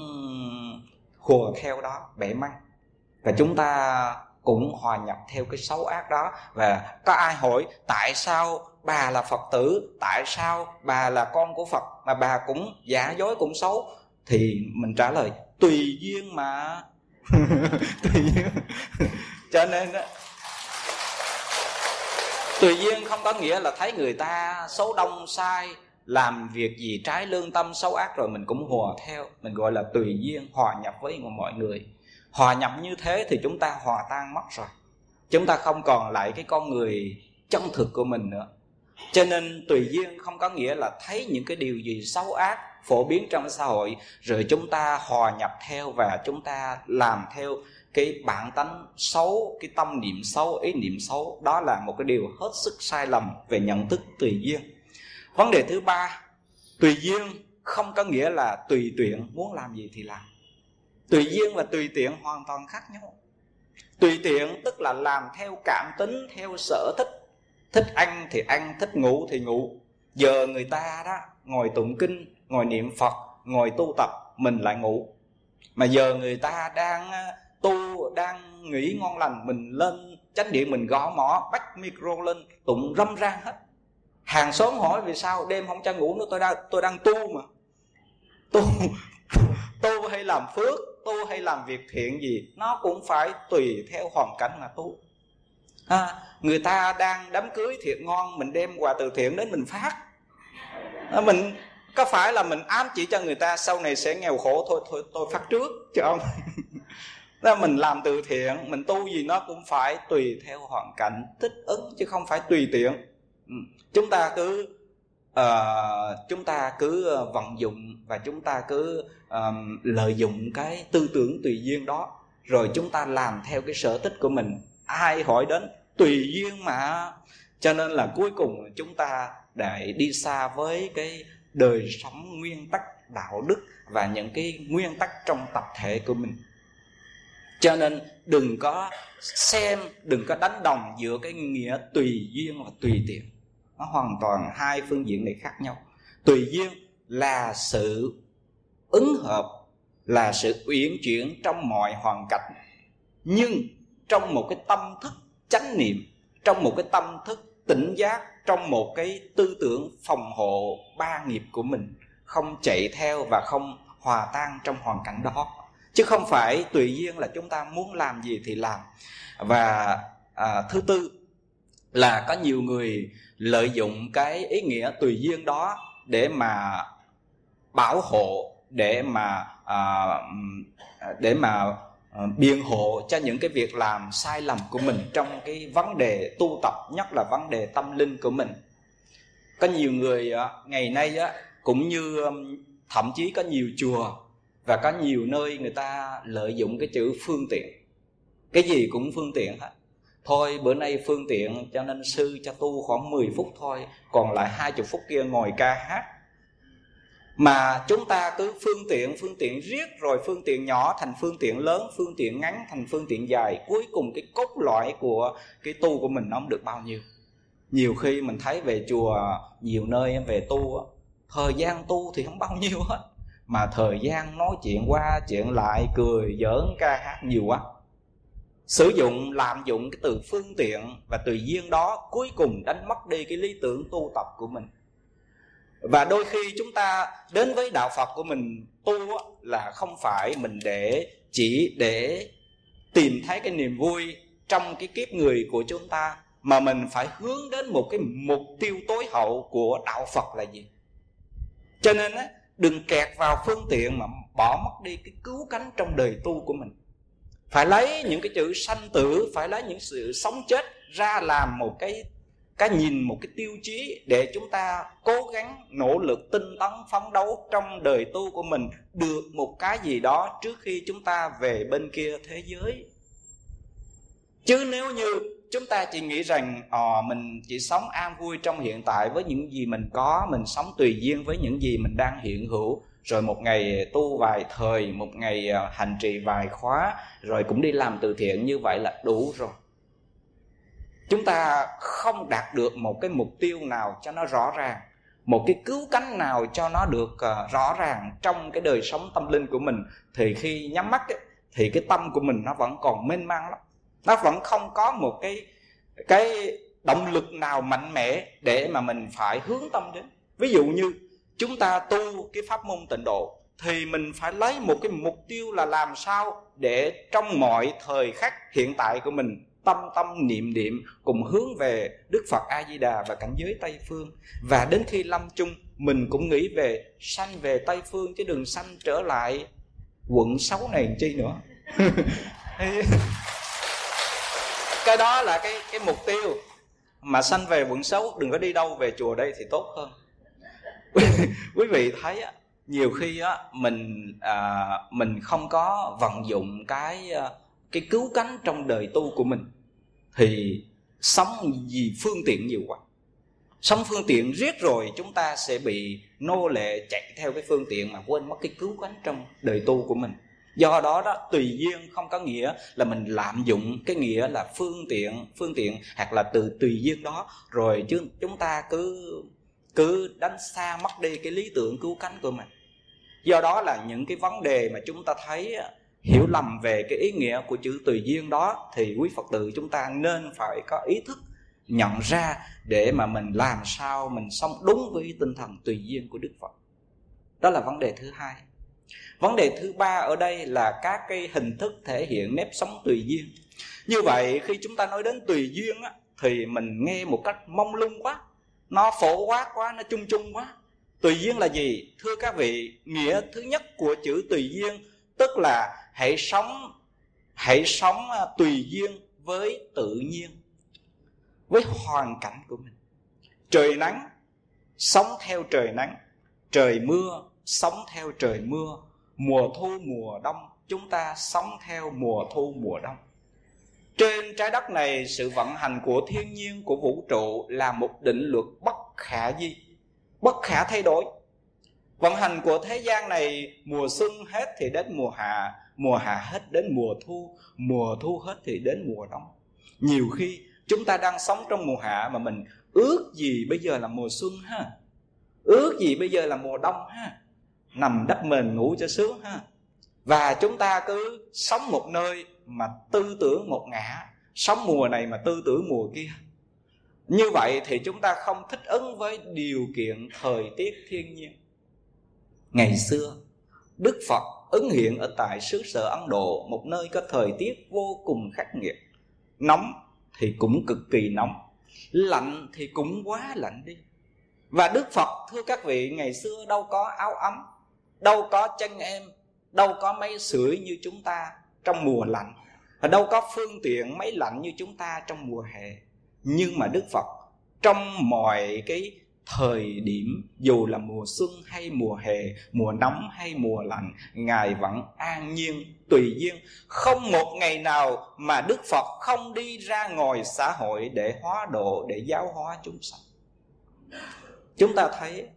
hùa theo đó bẻ măng. Và chúng ta cũng hòa nhập theo cái xấu ác đó. Và có ai hỏi tại sao bà là phật tử? Tại sao bà là con của phật mà bà cũng giả dối cũng xấu? Thì mình trả lời tùy duyên mà. Tùy (laughs) duyên cho nên tùy duyên không có nghĩa là thấy người ta xấu đông sai, làm việc gì trái lương tâm xấu ác rồi mình cũng hòa theo. Mình gọi là tùy duyên, hòa nhập với mọi người. Hòa nhập như thế thì chúng ta hòa tan mất rồi. Chúng ta không còn lại cái con người chân thực của mình nữa. Cho nên tùy duyên không có nghĩa là thấy những cái điều gì xấu ác phổ biến trong xã hội, rồi chúng ta hòa nhập theo và chúng ta làm theo cái bản tánh xấu, cái tâm niệm xấu, ý niệm xấu, đó là một cái điều hết sức sai lầm về nhận thức tùy duyên. Vấn đề thứ ba, tùy duyên không có nghĩa là tùy tiện muốn làm gì thì làm. Tùy duyên và tùy tiện hoàn toàn khác nhau. Tùy tiện tức là làm theo cảm tính, theo sở thích. Thích ăn thì ăn, thích ngủ thì ngủ. Giờ người ta đó, ngồi tụng kinh, ngồi niệm phật, ngồi tu tập, mình lại ngủ. Mà giờ người ta đang tu đang nghỉ ngon lành mình lên chánh điện mình gõ mỏ bắt micro lên tụng râm ran hết. Hàng xóm hỏi vì sao đêm không cho ngủ nữa tôi đang tôi đang tu mà. Tu (laughs) tu hay làm phước tu hay làm việc thiện gì nó cũng phải tùy theo hoàn cảnh mà tu. À, người ta đang đám cưới thiệt ngon mình đem quà từ thiện đến mình phát. À, mình có phải là mình ám chỉ cho người ta sau này sẽ nghèo khổ thôi thôi tôi phát trước chứ không. (laughs) đó mình làm từ thiện mình tu gì nó cũng phải tùy theo hoàn cảnh thích ứng chứ không phải tùy tiện. Ừ. Chúng ta cứ uh, chúng ta cứ ờ, vận dụng và chúng ta cứ um, lợi dụng cái tư tưởng tùy duyên đó rồi chúng ta làm theo cái sở thích của mình. Ai hỏi đến tùy duyên mà? Cho nên là cuối cùng chúng ta để đi xa với cái đời sống nguyên tắc đạo đức và những cái nguyên tắc trong tập thể của mình cho nên đừng có xem, đừng có đánh đồng giữa cái nghĩa tùy duyên và tùy tiện. Nó hoàn toàn hai phương diện này khác nhau. Tùy duyên là sự ứng hợp, là sự uyển chuyển trong mọi hoàn cảnh. Nhưng trong một cái tâm thức chánh niệm, trong một cái tâm thức tỉnh giác, trong một cái tư tưởng phòng hộ ba nghiệp của mình không chạy theo và không hòa tan trong hoàn cảnh đó chứ không phải tùy duyên là chúng ta muốn làm gì thì làm. Và à, thứ tư là có nhiều người lợi dụng cái ý nghĩa tùy duyên đó để mà bảo hộ để mà à, để mà à, biện hộ cho những cái việc làm sai lầm của mình trong cái vấn đề tu tập nhất là vấn đề tâm linh của mình. Có nhiều người à, ngày nay á cũng như thậm chí có nhiều chùa và có nhiều nơi người ta lợi dụng cái chữ phương tiện. Cái gì cũng phương tiện hết. Thôi, bữa nay phương tiện cho nên sư cho tu khoảng 10 phút thôi, còn lại hai chục phút kia ngồi ca hát. Mà chúng ta cứ phương tiện phương tiện riết rồi phương tiện nhỏ thành phương tiện lớn, phương tiện ngắn thành phương tiện dài. Cuối cùng cái cốt lõi của cái tu của mình nó không được bao nhiêu. Nhiều khi mình thấy về chùa, nhiều nơi em về tu thời gian tu thì không bao nhiêu hết mà thời gian nói chuyện qua chuyện lại cười giỡn ca hát nhiều quá. Sử dụng, lạm dụng cái từ phương tiện và tùy duyên đó cuối cùng đánh mất đi cái lý tưởng tu tập của mình. Và đôi khi chúng ta đến với đạo phật của mình tu là không phải mình để chỉ để tìm thấy cái niềm vui trong cái kiếp người của chúng ta, mà mình phải hướng đến một cái mục tiêu tối hậu của đạo phật là gì. Cho nên á đừng kẹt vào phương tiện mà bỏ mất đi cái cứu cánh trong đời tu của mình. Phải lấy những cái chữ sanh tử, phải lấy những sự sống chết ra làm một cái cái nhìn, một cái tiêu chí để chúng ta cố gắng nỗ lực tinh tấn phấn đấu trong đời tu của mình được một cái gì đó trước khi chúng ta về bên kia thế giới. Chứ nếu như chúng ta chỉ nghĩ rằng à, mình chỉ sống an vui trong hiện tại với những gì mình có mình sống tùy duyên với những gì mình đang hiện hữu. Rồi một ngày tu vài thời một ngày ờ, hành trì vài khóa rồi cũng đi làm từ thiện như vậy là đủ rồi. Chúng ta không đạt được một cái mục tiêu nào cho nó rõ ràng một cái cứu cánh nào cho nó được uh, rõ ràng trong cái đời sống tâm linh của mình. Thì khi nhắm mắt ấy, thì cái tâm của mình nó vẫn còn mênh mang lắm nó vẫn không có một cái cái động lực nào mạnh mẽ để mà mình phải hướng tâm đến. Ví dụ như chúng ta tu cái pháp môn tịnh độ thì mình phải lấy một cái mục tiêu là làm sao để trong mọi thời khắc hiện tại của mình tâm tâm niệm niệm cùng hướng về Đức Phật A Di Đà và cảnh giới Tây phương. Và đến khi lâm chung mình cũng nghĩ về sanh về Tây phương chứ đừng sanh trở lại quận 6 này chi nữa (laughs) (laughs) cái đó là cái cái mục tiêu. Mà sanh về quận xấu đừng có đi đâu về chùa đây thì tốt hơn. (laughs) Quý vị thấy á nhiều khi á mình à, mình không có vận dụng cái à, cái cứu cánh trong đời tu của mình thì sống vì phương tiện nhiều quá. Sống phương tiện riết rồi chúng ta sẽ bị nô lệ chạy theo cái phương tiện mà quên mất cái cứu cánh trong đời tu của mình do đó đó, tùy duyên không có nghĩa là mình lạm dụng, cái nghĩa là phương tiện phương tiện, hoặc là từ tùy duyên đó. Rồi chứ chúng ta cứ cứ đánh xa mất đi cái lý tưởng cứu cánh của mình. Do đó là những cái vấn đề mà chúng ta thấy hiểu lầm về cái ý nghĩa của chữ tùy duyên đó, thì quý phật tử chúng ta nên phải có ý thức nhận ra để mà mình làm sao mình sống đúng với tinh thần tùy duyên của đức phật. Đó là vấn đề thứ hai vấn đề thứ ba ở đây là các cái hình thức thể hiện nếp sống tùy duyên. Như vậy khi chúng ta nói đến tùy duyên á, thì mình nghe một cách mông lung quá nó phổ quá quá nó chung chung quá. Tùy duyên là gì? Thưa các vị nghĩa thứ nhất của chữ tùy duyên tức là hãy sống hãy sống à, tùy duyên với tự nhiên với hoàn cảnh của mình. Trời nắng sống theo trời nắng trời mưa sống theo trời mưa, mùa thu, mùa đông. Chúng ta sống theo mùa thu, mùa đông. Trên trái đất này, sự vận hành của thiên nhiên, của vũ trụ là một định luật bất khả di, bất khả thay đổi. Vận hành của thế gian này, mùa xuân hết thì đến mùa hạ mùa hạ hết đến mùa thu mùa thu hết thì đến mùa đông. Nhiều khi chúng ta đang sống trong mùa hạ mà mình ước gì bây giờ là mùa xuân ha, ước gì bây giờ là mùa đông ha nằm đắp mền ngủ cho sướng ha. Và chúng ta cứ sống một nơi mà tư tưởng một ngã, sống mùa này mà tư tưởng mùa kia. Như vậy thì chúng ta không thích ứng với điều kiện thời tiết thiên nhiên. Ngày xưa, đức phật ứng hiện ở tại xứ sở ấn độ, một nơi có thời tiết vô cùng khắc nghiệt. Nóng thì cũng cực kỳ nóng, lạnh thì cũng quá lạnh đi. Và đức phật, thưa các vị, ngày xưa đâu có áo ấm đâu có chân em, đâu có máy sưởi như chúng ta trong mùa lạnh, và đâu có phương tiện máy lạnh như chúng ta trong mùa hè. Nhưng mà đức phật, trong mọi cái thời điểm, dù là mùa xuân hay mùa hè, mùa nóng hay mùa lạnh, ngài vẫn an nhiên, tùy duyên. Không một ngày nào mà đức phật không đi ra ngoài xã hội để hóa độ, để giáo hóa chúng sanh. Chúng ta thấy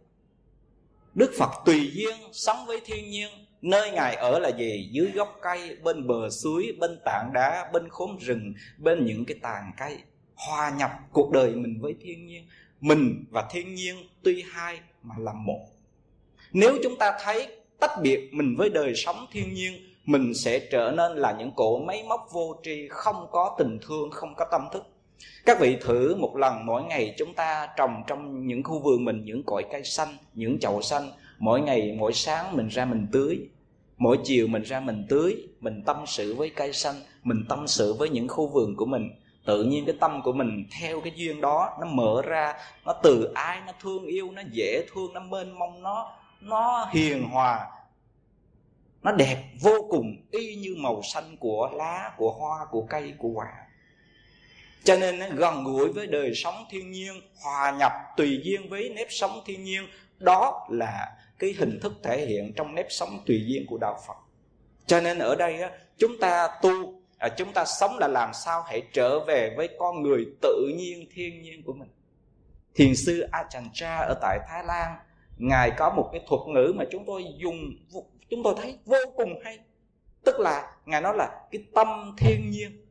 đức phật tùy duyên sống với thiên nhiên, nơi ngài ở là gì? Dưới gốc cây, bên bờ suối, bên tảng đá, bên khóm rừng, bên những cái tàn cây. Hòa nhập cuộc đời mình với thiên nhiên. Mình và thiên nhiên tuy hai mà là một. Nếu chúng ta thấy tách biệt mình với đời sống thiên nhiên, mình sẽ trở nên là những cỗ máy móc vô tri, không có tình thương, không có tâm thức các vị thử một lần mỗi ngày chúng ta trồng trong những khu vườn mình, những cội cây xanh, những chậu xanh. Mỗi ngày, mỗi sáng mình ra mình tưới. Mỗi chiều mình ra mình tưới, mình tâm sự với cây xanh, mình tâm sự với những khu vườn của mình. Tự nhiên cái tâm của mình theo cái duyên đó, nó mở ra, nó từ ai nó thương yêu, nó dễ thương, nó mênh mông, nó nó hiền hòa. Nó đẹp vô cùng, y như màu xanh của lá, của hoa, của cây, của quả cho nên nó gần gũi với đời sống thiên nhiên, hòa nhập tùy duyên với nếp sống thiên nhiên, đó là cái hình thức thể hiện trong nếp sống tùy duyên của đạo phật. Cho nên ở đây chúng ta tu à, chúng ta sống là làm sao hãy trở về với con người tự nhiên thiên nhiên của mình. Thiền sư Ajahn Chah ở tại Thái Lan, ngài có một cái thuật ngữ mà chúng tôi dùng, chúng tôi thấy vô cùng hay. Tức là, ngài nói là cái tâm thiên nhiên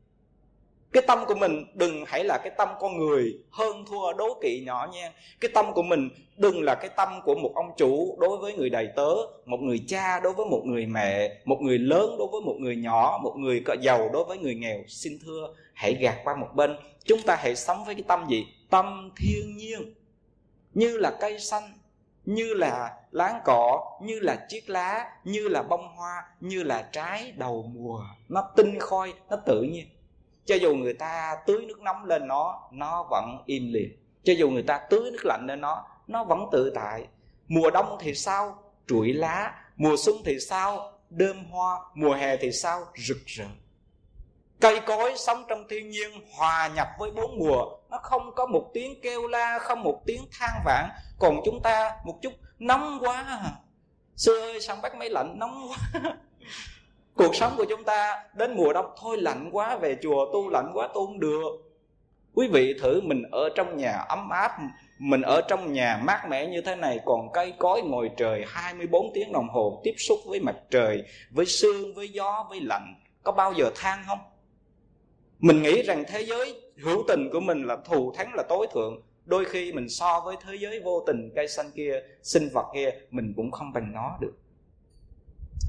cái tâm của mình đừng hãy là cái tâm con người, hơn thua đố kỵ nhỏ nha. Cái tâm của mình đừng là cái tâm của một ông chủ đối với người đầy tớ, một người cha đối với một người mẹ, một người lớn đối với một người nhỏ, một người giàu đối với người nghèo. Xin thưa, hãy gạt qua một bên. Chúng ta hãy sống với cái tâm gì? Tâm thiên nhiên. Như là cây xanh, như là láng cỏ, như là chiếc lá, như là bông hoa, như là trái đầu mùa. Nó tinh khôi, nó tự nhiên cho dù người ta tưới nước nóng lên nó nó vẫn im lìm. Cho dù người ta tưới nước lạnh lên nó nó vẫn tự tại. Mùa đông thì sao? Trụi lá. Mùa xuân thì sao? Đơm hoa. Mùa hè thì sao? Rực rỡ. Cây cối sống trong thiên nhiên hòa nhập với bốn mùa. Nó không có một tiếng kêu la, không một tiếng than vãn. Còn chúng ta một chút nóng quá à. xưa ơi sang bắc mấy lạnh nóng quá? (laughs) cuộc sống của chúng ta đến mùa đông thôi lạnh quá, về chùa tu lạnh quá tu không được. Quý vị thử mình ở trong nhà ấm áp, mình ở trong nhà mát mẻ như thế này, còn cây cối ngồi trời 24 tiếng đồng hồ tiếp xúc với mặt trời, với sương, với gió, với lạnh, có bao giờ than không? Mình nghĩ rằng thế giới hữu tình của mình là thù thắng, là tối thượng. Đôi khi mình so với thế giới vô tình, cây xanh kia, sinh vật kia, mình cũng không bằng nó được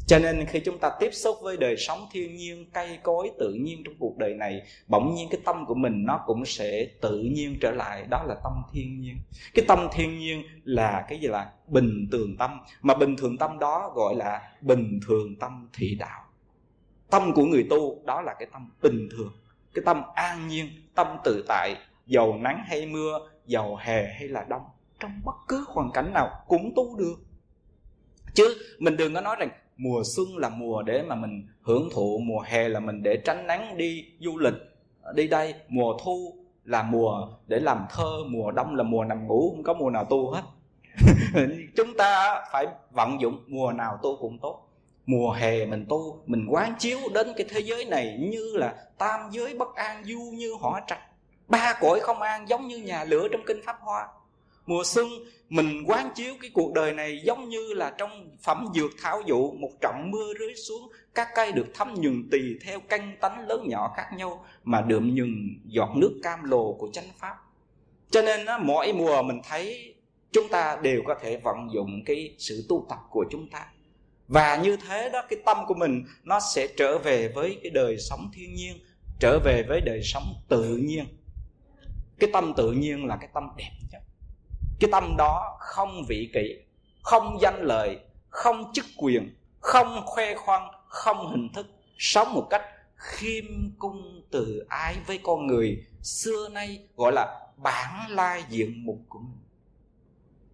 cho nên khi chúng ta tiếp xúc với đời sống thiên nhiên, cây cối tự nhiên trong cuộc đời này, bỗng nhiên cái tâm của mình nó cũng sẽ tự nhiên trở lại. Đó là tâm thiên nhiên. Cái tâm thiên nhiên là cái gì là? Bình thường tâm. Mà bình thường tâm đó gọi là bình thường tâm thị đạo. Tâm của người tu, đó là cái tâm bình thường. Cái tâm an nhiên, tâm tự tại. Dầu nắng hay mưa, dầu hè hay là đông. Trong bất cứ hoàn cảnh nào cũng tu được. Chứ mình đừng có nói rằng mùa xuân là mùa để mà mình hưởng thụ, mùa hè là mình để tránh nắng đi du lịch à, đi đây. Mùa thu là mùa để làm thơ, mùa đông là mùa nằm ngủ, không có mùa nào tu hết. (laughs) Chúng ta phải vận dụng mùa nào tu cũng tốt. Mùa hè mình tu, mình quán chiếu đến cái thế giới này như là tam giới bất an, du như hỏa trạch. Ba cõi không an giống như nhà lửa trong kinh pháp hoa mùa xuân mình quán chiếu cái cuộc đời này giống như là trong phẩm dược thảo dụ một trận mưa rơi xuống các cây được thấm nhường tùy theo canh tánh lớn nhỏ khác nhau mà đượm nhường giọt nước cam lồ của chánh pháp. Cho nên á, mỗi mùa mình thấy chúng ta đều có thể vận dụng cái sự tu tập của chúng ta. Và như thế đó cái tâm của mình nó sẽ trở về với cái đời sống thiên nhiên trở về với đời sống tự nhiên. Cái tâm tự nhiên là cái tâm đẹp cái tâm đó không vị kỷ, không danh lợi, không chức quyền, không khoe khoang, không hình thức. Sống một cách khiêm cung từ ái với con người, xưa nay gọi là bản lai diện mục của mình.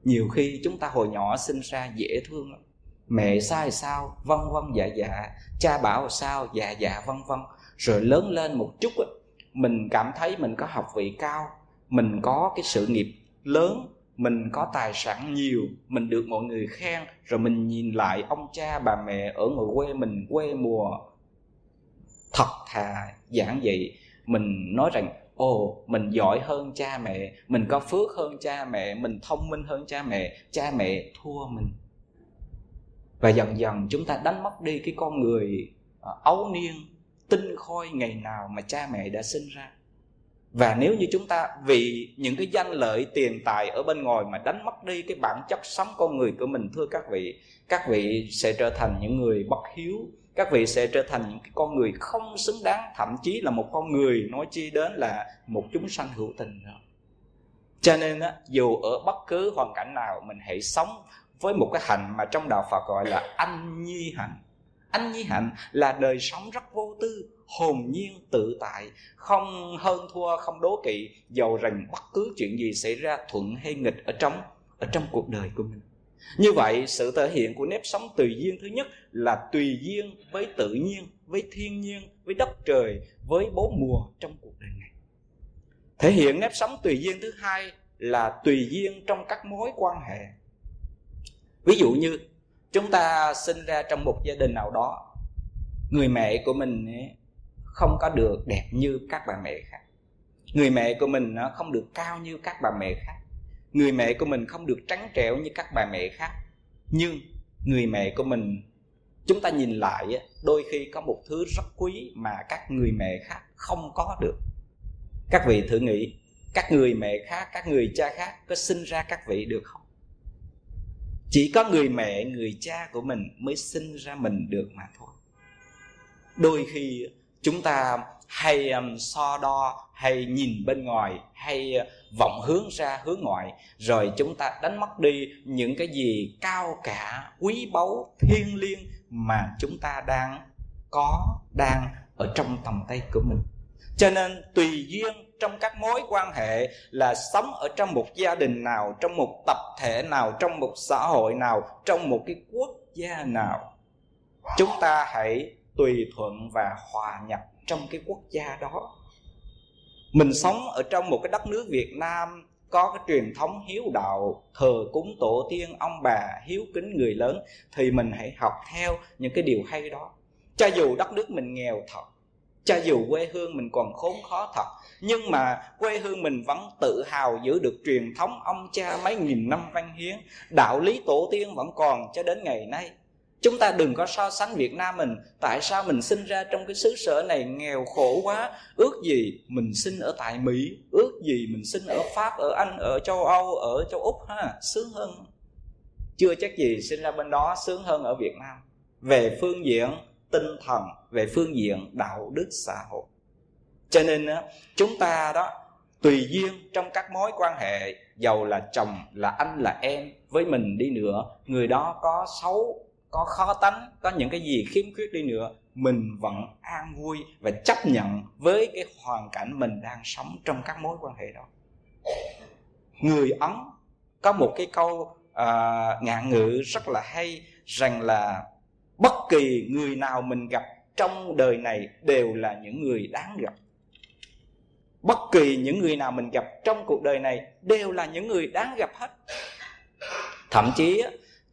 Nhiều khi chúng ta hồi nhỏ sinh ra dễ thương lắm. Mẹ sai sao, vân vân dạ dạ. Cha bảo sao dạ dạ vân vân. Rồi lớn lên một chút mình cảm thấy mình có học vị cao, mình có cái sự nghiệp lớn mình có tài sản nhiều, mình được mọi người khen, rồi mình nhìn lại ông cha, bà mẹ ở ngoài quê mình, quê mùa. Thật thà giản dị mình nói rằng, ồ, mình giỏi hơn cha mẹ, mình có phước hơn cha mẹ, mình thông minh hơn cha mẹ cha mẹ thua mình. Và dần dần chúng ta đánh mất đi cái con người à, ấu niên, tinh khôi ngày nào mà cha mẹ đã sinh ra và nếu như chúng ta vì những cái danh lợi tiền tài ở bên ngoài mà đánh mất đi cái bản chất sống con người của mình thưa các vị các vị sẽ trở thành những người bất hiếu các vị sẽ trở thành những cái con người không xứng đáng thậm chí là một con người nói chi đến là một chúng sanh hữu tình nữa. Cho nên á, dù ở bất cứ hoàn cảnh nào mình hãy sống với một cái hạnh mà trong đạo Phật gọi là anh nhi hạnh. Anh nhi hạnh là đời sống rất vô tư hồn nhiên tự tại, không hơn thua, không đố kỵ, dầu rằng bất cứ chuyện gì xảy ra thuận hay nghịch ở trong ở trong cuộc đời của mình. Như vậy, sự thể hiện của nếp sống tùy duyên thứ nhất là tùy duyên với tự nhiên, với thiên nhiên, với đất trời, với bốn mùa trong cuộc đời này. Thể hiện nếp sống tùy duyên thứ hai là tùy duyên trong các mối quan hệ. Ví dụ như, chúng ta sinh ra trong một gia đình nào đó, người mẹ của mình không có được đẹp như các bà mẹ khác. Người mẹ của mình không được cao như các bà mẹ khác. Người mẹ của mình không được trắng trẻo như các bà mẹ khác. Nhưng người mẹ của mình, chúng ta nhìn lại đôi khi có một thứ rất quý mà các người mẹ khác không có được. Các vị thử nghĩ, các người mẹ khác, các người cha khác có sinh ra các vị được không? Chỉ có người mẹ, người cha của mình mới sinh ra mình được mà thôi. Đôi khi chúng ta hay um, so đo hay nhìn bên ngoài hay uh, vọng hướng ra hướng ngoại. Rồi chúng ta đánh mất đi những cái gì cao cả quý báu thiêng liêng mà chúng ta đang có đang ở trong tầm tay của mình. Cho nên tùy duyên trong các mối quan hệ là sống ở trong một gia đình nào trong một tập thể nào trong một xã hội nào trong một cái quốc gia nào chúng ta hãy tùy thuận và hòa nhập trong cái quốc gia đó. Mình sống ở trong một cái đất nước việt nam có cái truyền thống hiếu đạo, thờ cúng tổ tiên, ông bà, hiếu kính người lớn, thì mình hãy học theo những cái điều hay đó. Cho dù đất nước mình nghèo thật, cho dù quê hương mình còn khốn khó thật, nhưng mà quê hương mình vẫn tự hào giữ được truyền thống ông cha mấy nghìn năm văn hiến, đạo lý tổ tiên vẫn còn cho đến ngày nay chúng ta đừng có so sánh việt nam mình. Tại sao mình sinh ra trong cái xứ sở này nghèo khổ quá? Ước gì mình sinh ở tại mỹ, ước gì mình sinh ở pháp, ở anh, ở châu âu, ở châu úc ha, sướng hơn. Chưa chắc gì sinh ra bên đó sướng hơn ở việt nam. Về phương diện tinh thần, về phương diện đạo đức xã hội. Cho nên chúng ta đó, tùy duyên trong các mối quan hệ, giàu là chồng, là anh, là em, với mình đi nữa, người đó có xấu có khó tánh có những cái gì khiếm khuyết đi nữa mình vẫn an vui và chấp nhận với cái hoàn cảnh mình đang sống trong các mối quan hệ đó. Người ấn có một cái câu uh, ngạn ngữ rất là hay rằng là bất kỳ người nào mình gặp trong đời này đều là những người đáng gặp. Bất kỳ những người nào mình gặp trong cuộc đời này đều là những người đáng gặp hết. Thậm chí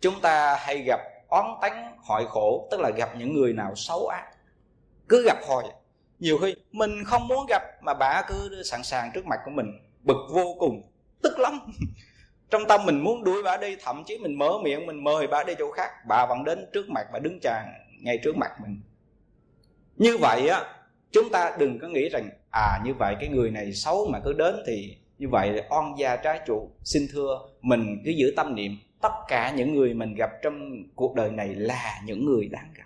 chúng ta hay gặp oán tánh hỏi khổ, tức là gặp những người nào xấu ác cứ gặp hồi nhiều khi mình không muốn gặp mà bà cứ sẵn sàng trước mặt của mình, bực vô cùng, tức lắm. (laughs) Trong tâm mình muốn đuổi bà đi, thậm chí mình mở miệng, mình mời bà đi chỗ khác, bà vẫn đến trước mặt, bà đứng chàng ngay trước mặt mình. Như vậy á, chúng ta đừng có nghĩ rằng à như vậy cái người này xấu mà cứ đến thì như vậy oan gia trái chủ, xin thưa, mình cứ giữ tâm niệm tất cả những người mình gặp trong cuộc đời này là những người đáng gặp.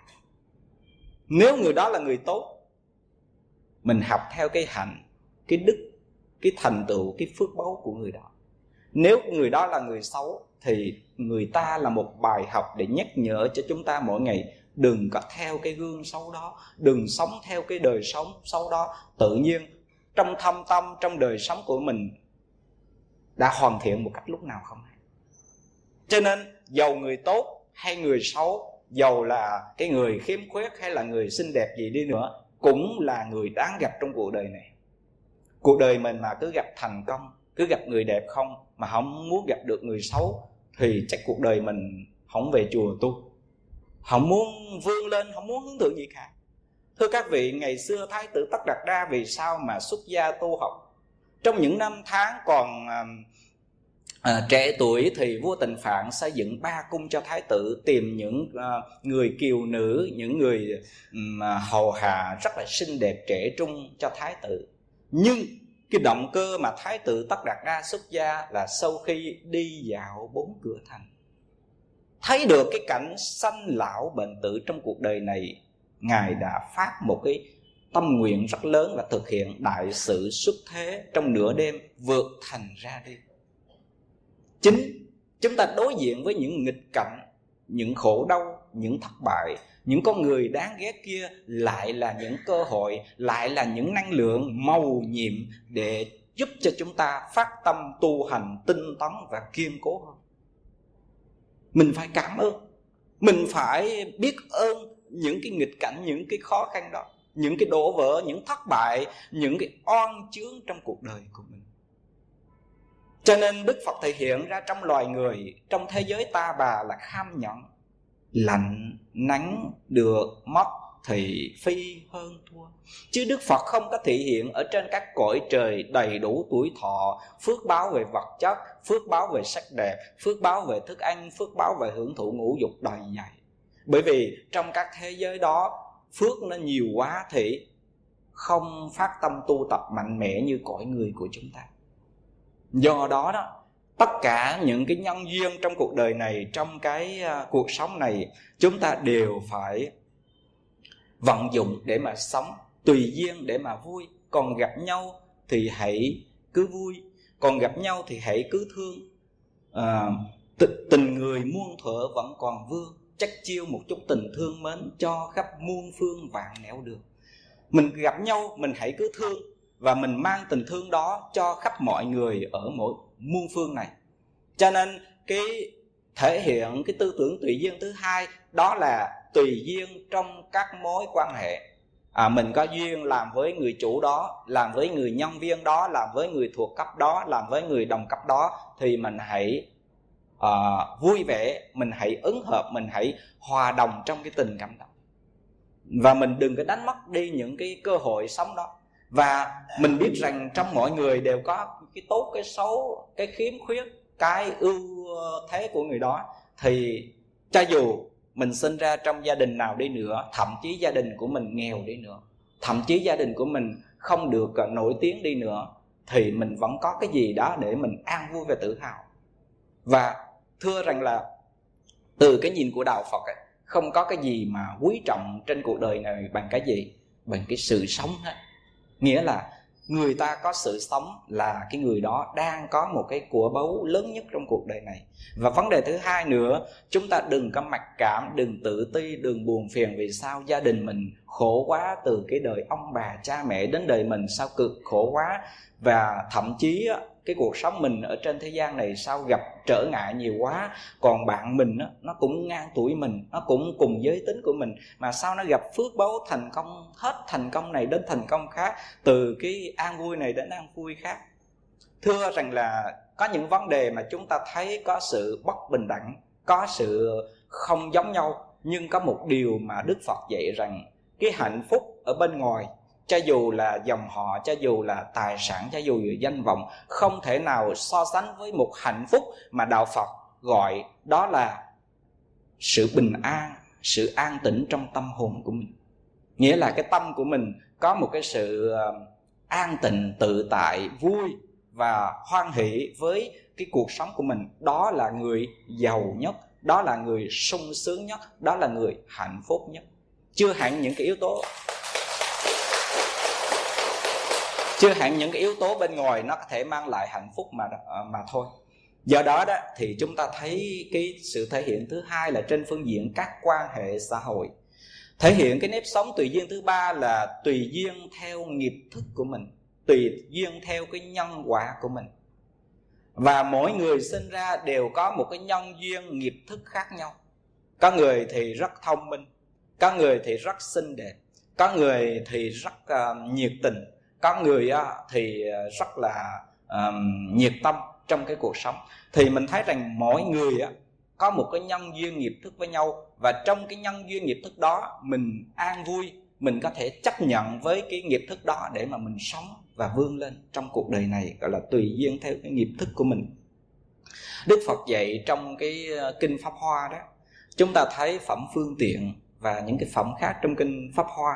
Nếu người đó là người tốt, mình học theo cái hạnh, cái đức, cái thành tựu, cái phước báu của người đó. Nếu người đó là người xấu thì người ta là một bài học để nhắc nhở cho chúng ta mỗi ngày, đừng có theo cái gương xấu đó, đừng sống theo cái đời sống xấu đó. Tự nhiên, trong thâm tâm, trong đời sống của mình, đã hoàn thiện một cách lúc nào không? Cho nên, giàu người tốt hay người xấu, giàu là cái người khiếm khuyết hay là người xinh đẹp gì đi nữa, cũng là người đáng gặp trong cuộc đời này. Cuộc đời mình mà cứ gặp thành công, cứ gặp người đẹp không, mà không muốn gặp được người xấu, thì chắc cuộc đời mình không về chùa tu. Không muốn vươn lên, không muốn hướng thượng gì cả. Thưa các vị, ngày xưa thái tử tất đạt đa vì sao mà xuất gia tu học? Trong những năm tháng còn à, à, trẻ tuổi thì vua tần phạn xây dựng ba cung cho thái tử tìm những uh, người kiều nữ những người um, hầu hạ rất là xinh đẹp trẻ trung cho thái tử. Nhưng cái động cơ mà thái tử tất đạt đa xuất gia là sau khi đi dạo bốn cửa thành. Thấy được cái cảnh sanh lão bệnh tử trong cuộc đời này ngài đã phát một cái tâm nguyện rất lớn và thực hiện đại sự xuất thế trong nửa đêm vượt thành ra đi chính chúng ta đối diện với những nghịch cảnh, những khổ đau, những thất bại, những con người đáng ghét kia lại là những cơ hội, lại là những năng lượng màu nhiệm để giúp cho chúng ta phát tâm tu hành tinh tấn và kiên cố hơn. Mình phải cảm ơn, mình phải biết ơn những cái nghịch cảnh, những cái khó khăn đó, những cái đổ vỡ, những thất bại, những cái oan chướng trong cuộc đời của mình cho nên đức phật thể hiện ra trong loài người, trong thế giới ta bà là kham nhẫn, lạnh, nắng, được mất thì, phi, hơn, thua. Chứ đức phật không có thể hiện ở trên các cõi trời đầy đủ tuổi thọ, phước báo về vật chất, phước báo về sắc đẹp, phước báo về thức ăn, phước báo về hưởng thụ ngũ dục đầy nhảy bởi vì trong các thế giới đó, phước nó nhiều quá thì không phát tâm tu tập mạnh mẽ như cõi người của chúng ta do đó đó tất cả những cái nhân duyên trong cuộc đời này trong cái à, cuộc sống này chúng ta đều phải vận dụng để mà sống tùy duyên để mà vui. Còn gặp nhau thì hãy cứ vui còn gặp nhau thì hãy cứ thương. À, tình người muôn thuở vẫn còn vương chắc chiêu một chút tình thương mến cho khắp muôn phương vạn nẻo đường. Mình gặp nhau mình hãy cứ thương và mình mang tình thương đó cho khắp mọi người ở mỗi muôn phương này. Cho nên cái thể hiện cái tư tưởng tùy duyên thứ hai đó là tùy duyên trong các mối quan hệ. À, mình có duyên làm với người chủ đó làm với người nhân viên đó làm với người thuộc cấp đó làm với người đồng cấp đó thì mình hãy uh, vui vẻ mình hãy ứng hợp mình hãy hòa đồng trong cái tình cảm đó. Và mình đừng có đánh mất đi những cái cơ hội sống đó và mình biết rằng trong mọi người đều có cái tốt cái xấu cái khiếm khuyết cái ưu thế của người đó. Thì cho dù mình sinh ra trong gia đình nào đi nữa thậm chí gia đình của mình nghèo đi nữa thậm chí gia đình của mình không được à, nổi tiếng đi nữa thì mình vẫn có cái gì đó để mình an vui và tự hào. Và thưa rằng là từ cái nhìn của đạo phật ấy, không có cái gì mà quý trọng trên cuộc đời này bằng cái gì? Bằng cái sự sống hết nghĩa là người ta có sự sống là cái người đó đang có một cái của báu lớn nhất trong cuộc đời này. Và vấn đề thứ hai nữa, chúng ta đừng có mặc cảm, đừng tự ti, đừng buồn phiền vì sao gia đình mình khổ quá từ cái đời ông bà, cha mẹ đến đời mình sao cực khổ quá. Và thậm chí cái cuộc sống mình ở trên thế gian này sao gặp trở ngại nhiều quá. Còn bạn mình đó, nó cũng ngang tuổi mình nó cũng cùng giới tính của mình. Mà sao nó gặp phước báu thành công hết thành công này đến thành công khác từ cái an vui này đến an vui khác? Thưa rằng là có những vấn đề mà chúng ta thấy có sự bất bình đẳng có sự không giống nhau nhưng có một điều mà đức phật dạy rằng cái hạnh phúc ở bên ngoài cho dù là dòng họ, cho dù là tài sản, cho dù là danh vọng, không thể nào so sánh với một hạnh phúc mà đạo phật gọi đó là sự bình an, sự an tĩnh trong tâm hồn của mình. Nghĩa là cái tâm của mình có một cái sự ờ, an tịnh, tự tại, vui và hoan hỷ với cái cuộc sống của mình. Đó là người giàu nhất, đó là người sung sướng nhất, đó là người hạnh phúc nhất. Chưa hẳn những cái yếu tố chưa hẳn những cái yếu tố bên ngoài nó có thể mang lại hạnh phúc mà ờ, mà thôi. Do đó đó thì chúng ta thấy cái sự thể hiện thứ hai là trên phương diện các quan hệ xã hội. Thể hiện cái nếp sống tùy duyên thứ ba là tùy duyên theo nghiệp thức của mình tùy duyên theo cái nhân quả của mình. Và mỗi người sinh ra đều có một cái nhân duyên nghiệp thức khác nhau. Có người thì rất thông minh có người thì rất xinh đẹp có người thì rất uh, nhiệt tình có người thì ờ, rất là nhiệt tâm trong cái cuộc sống. Thì mình thấy rằng mỗi người á, có một cái nhân duyên nghiệp thức với nhau và trong cái nhân duyên nghiệp thức đó mình an vui, mình có thể chấp nhận với cái nghiệp thức đó để mà mình sống và vươn lên trong cuộc đời này, gọi là tùy duyên theo cái nghiệp thức của mình. Đức phật dạy trong cái ờ, kinh pháp hoa đó, chúng ta thấy phẩm phương tiện và những cái phẩm khác trong kinh pháp hoa.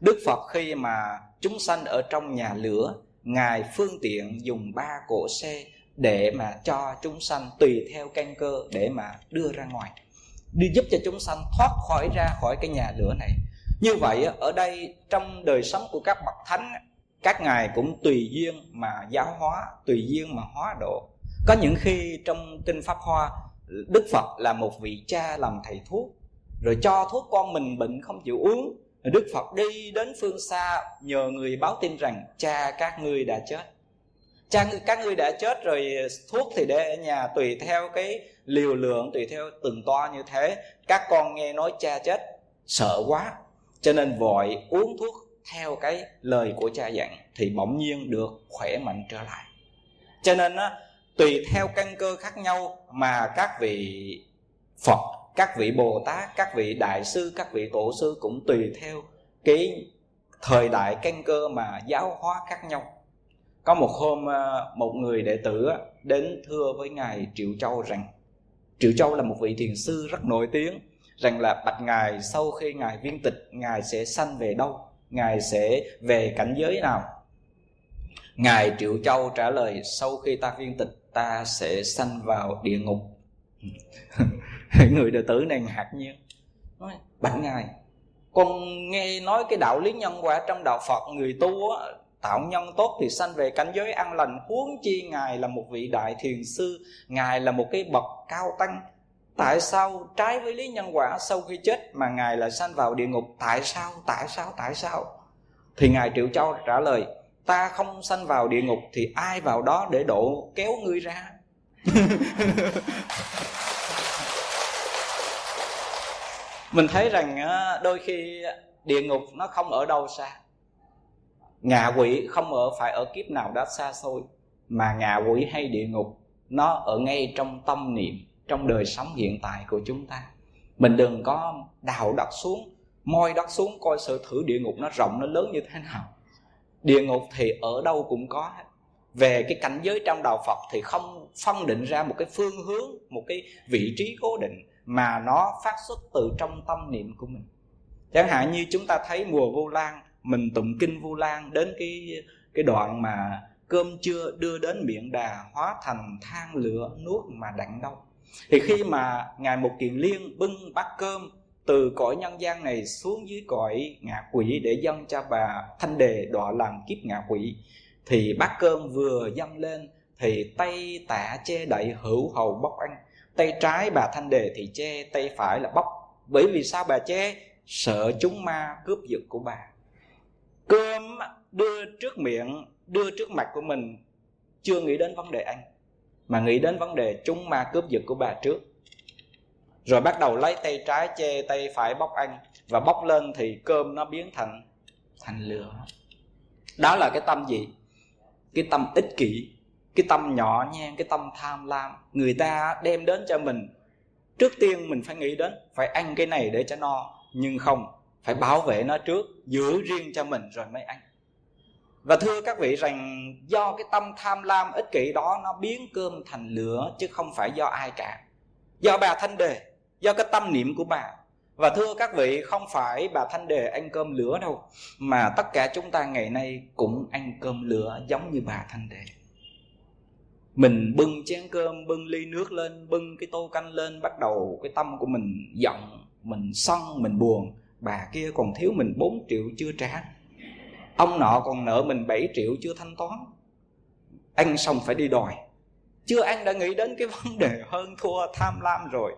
Đức phật khi mà chúng sanh ở trong nhà lửa, ngài phương tiện dùng ba cỗ xe để mà cho chúng sanh tùy theo căn cơ để mà đưa ra ngoài. Đi giúp cho chúng sanh thoát khỏi ra khỏi cái nhà lửa này. Như vậy ở đây trong đời sống của các bậc thánh các ngài cũng tùy duyên mà giáo hóa, tùy duyên mà hóa độ. Có những khi trong kinh pháp hoa, đức phật là một vị cha làm thầy thuốc, rồi cho thuốc con mình bệnh không chịu uống đức phật đi đến phương xa nhờ người báo tin rằng cha các ngươi đã chết. Cha các ngươi đã chết rồi, thuốc thì để ở nhà, tùy theo cái liều lượng, tùy theo từng toa như thế. Các con nghe nói cha chết, sợ quá. Cho nên vội uống thuốc theo cái lời của cha dặn thì bỗng nhiên được khỏe mạnh trở lại. Cho nên á, tùy theo căn cơ khác nhau mà các vị phật các vị bồ tát, các vị đại sư, các vị tổ sư cũng tùy theo cái thời đại căn cơ mà giáo hóa khác nhau. Có một hôm ờ, một người đệ tử đến thưa với ngài triệu châu rằng, triệu châu là một vị thiền sư rất nổi tiếng, rằng là bạch ngài, sau khi ngài viên tịch, ngài sẽ sanh về đâu? Ngài sẽ về cảnh giới nào? Ngài triệu châu trả lời, sau khi ta viên tịch, ta sẽ sanh vào địa ngục. (laughs) (laughs) người đệ tử này ngạc nhiên. Nói bạch ngài con nghe nói cái đạo lý nhân quả trong đạo phật người tu á, tạo nhân tốt thì sanh về cảnh giới an lành huống chi ngài là một vị đại thiền sư ngài là một cái bậc cao tăng. Tại sao trái với lý nhân quả sau khi chết mà ngài lại sanh vào địa ngục? Tại sao tại sao tại sao? Thì ngài triệu châu trả lời ta không sanh vào địa ngục thì ai vào đó để độ kéo ngươi ra? (laughs) mình thấy rằng đôi khi địa ngục nó không ở đâu xa. Ngạ quỷ không ở, phải ở kiếp nào đó xa xôi, mà ngạ quỷ hay địa ngục nó ở ngay trong tâm niệm, trong đời sống hiện tại của chúng ta. Mình đừng có đào đặt xuống, moi đất xuống coi sự thử địa ngục nó rộng, nó lớn như thế nào. Địa ngục thì ở đâu cũng có về cái cảnh giới trong đạo phật thì không phân định ra một cái phương hướng, một cái vị trí cố định mà nó phát xuất từ trong tâm niệm của mình. Chẳng hạn như chúng ta thấy mùa vu lan, mình tụng kinh vu lan đến cái cái đoạn mà cơm chưa đưa đến miệng đà hóa thành than lửa nuốt mà đặng đâu thì khi mà ngài một kiền liên bưng bát cơm từ cõi nhân gian này xuống dưới cõi ngạ quỷ để dâng cho bà thanh đề đọa làm kiếp ngạ quỷ, thì bát cơm vừa dâng lên thì tay tả che đậy hữu hầu bóc ăn tay trái bà thanh đề thì che tay phải là bóc. Bởi vì sao bà che sợ chúng ma cướp giật của bà. Cơm đưa trước miệng, đưa trước mặt của mình. Chưa nghĩ đến vấn đề ăn, mà nghĩ đến vấn đề chúng ma cướp giật của bà trước. Rồi bắt đầu lấy tay trái che tay phải bóc ăn. Và bóc lên thì cơm nó biến thành thành lửa. Đó là cái tâm gì? Cái tâm ích kỷ cái tâm nhỏ nhen cái tâm tham lam. Người ta đem đến cho mình, trước tiên mình phải nghĩ đến, phải ăn cái này để cho no, nhưng không, phải bảo vệ nó trước, giữ riêng cho mình rồi mới ăn. Và thưa các vị rằng, do cái tâm tham lam ích kỷ đó nó biến cơm thành lửa, chứ không phải do ai cả. Do bà thanh đề, do cái tâm niệm của bà. Và thưa các vị, không phải bà thanh đề ăn cơm lửa đâu, mà tất cả chúng ta ngày nay cũng ăn cơm lửa giống như bà thanh đề mình bưng chén cơm, bưng ly nước lên, bưng cái tô canh lên, bắt đầu cái tâm của mình giận, mình sân, mình buồn. Bà kia còn thiếu mình 4 triệu chưa trả. Ông nọ còn nợ mình 7 triệu chưa thanh toán. Ăn xong phải đi đòi. Chưa ăn đã nghĩ đến cái (laughs) vấn đề hơn thua, tham lam rồi.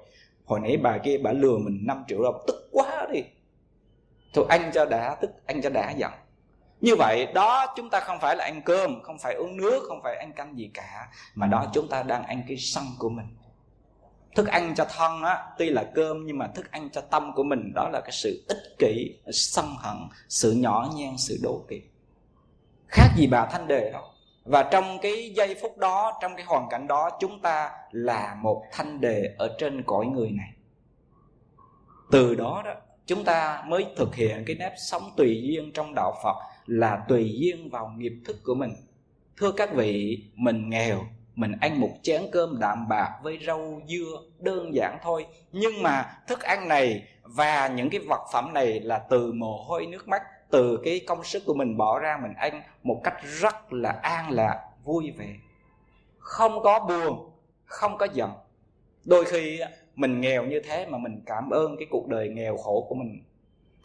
Hồi nãy bà kia bà lừa mình 5 triệu đồng, tức quá đi. Thôi anh cho đã, tức anh cho đã giận như vậy, đó chúng ta không phải là ăn cơm, không phải uống nước, không phải ăn canh gì cả, mà đó chúng ta đang ăn cái sân của mình. Thức ăn cho thân á, tuy là cơm nhưng mà thức ăn cho tâm của mình, đó là cái sự ích kỷ, sân hận, sự nhỏ nhen, sự đố kỵ. Khác gì bà thanh đề đâu. Và trong cái giây phút đó, trong cái hoàn cảnh đó, chúng ta là một thanh đề ở trên cõi người này. Từ đó đó, chúng ta mới thực hiện cái nếp sống tùy duyên trong đạo phật là tùy duyên vào nghiệp thức của mình. Thưa các vị, mình nghèo, mình ăn một chén cơm đạm bạc với rau dưa đơn giản thôi. Nhưng mà thức ăn này và những cái vật phẩm này là từ mồ hôi nước mắt, từ cái công sức của mình bỏ ra mình ăn một cách rất là an lạc, vui vẻ. Không có buồn, không có giận. Đôi khi mình nghèo như thế mà mình cảm ơn cái cuộc đời nghèo khổ của mình.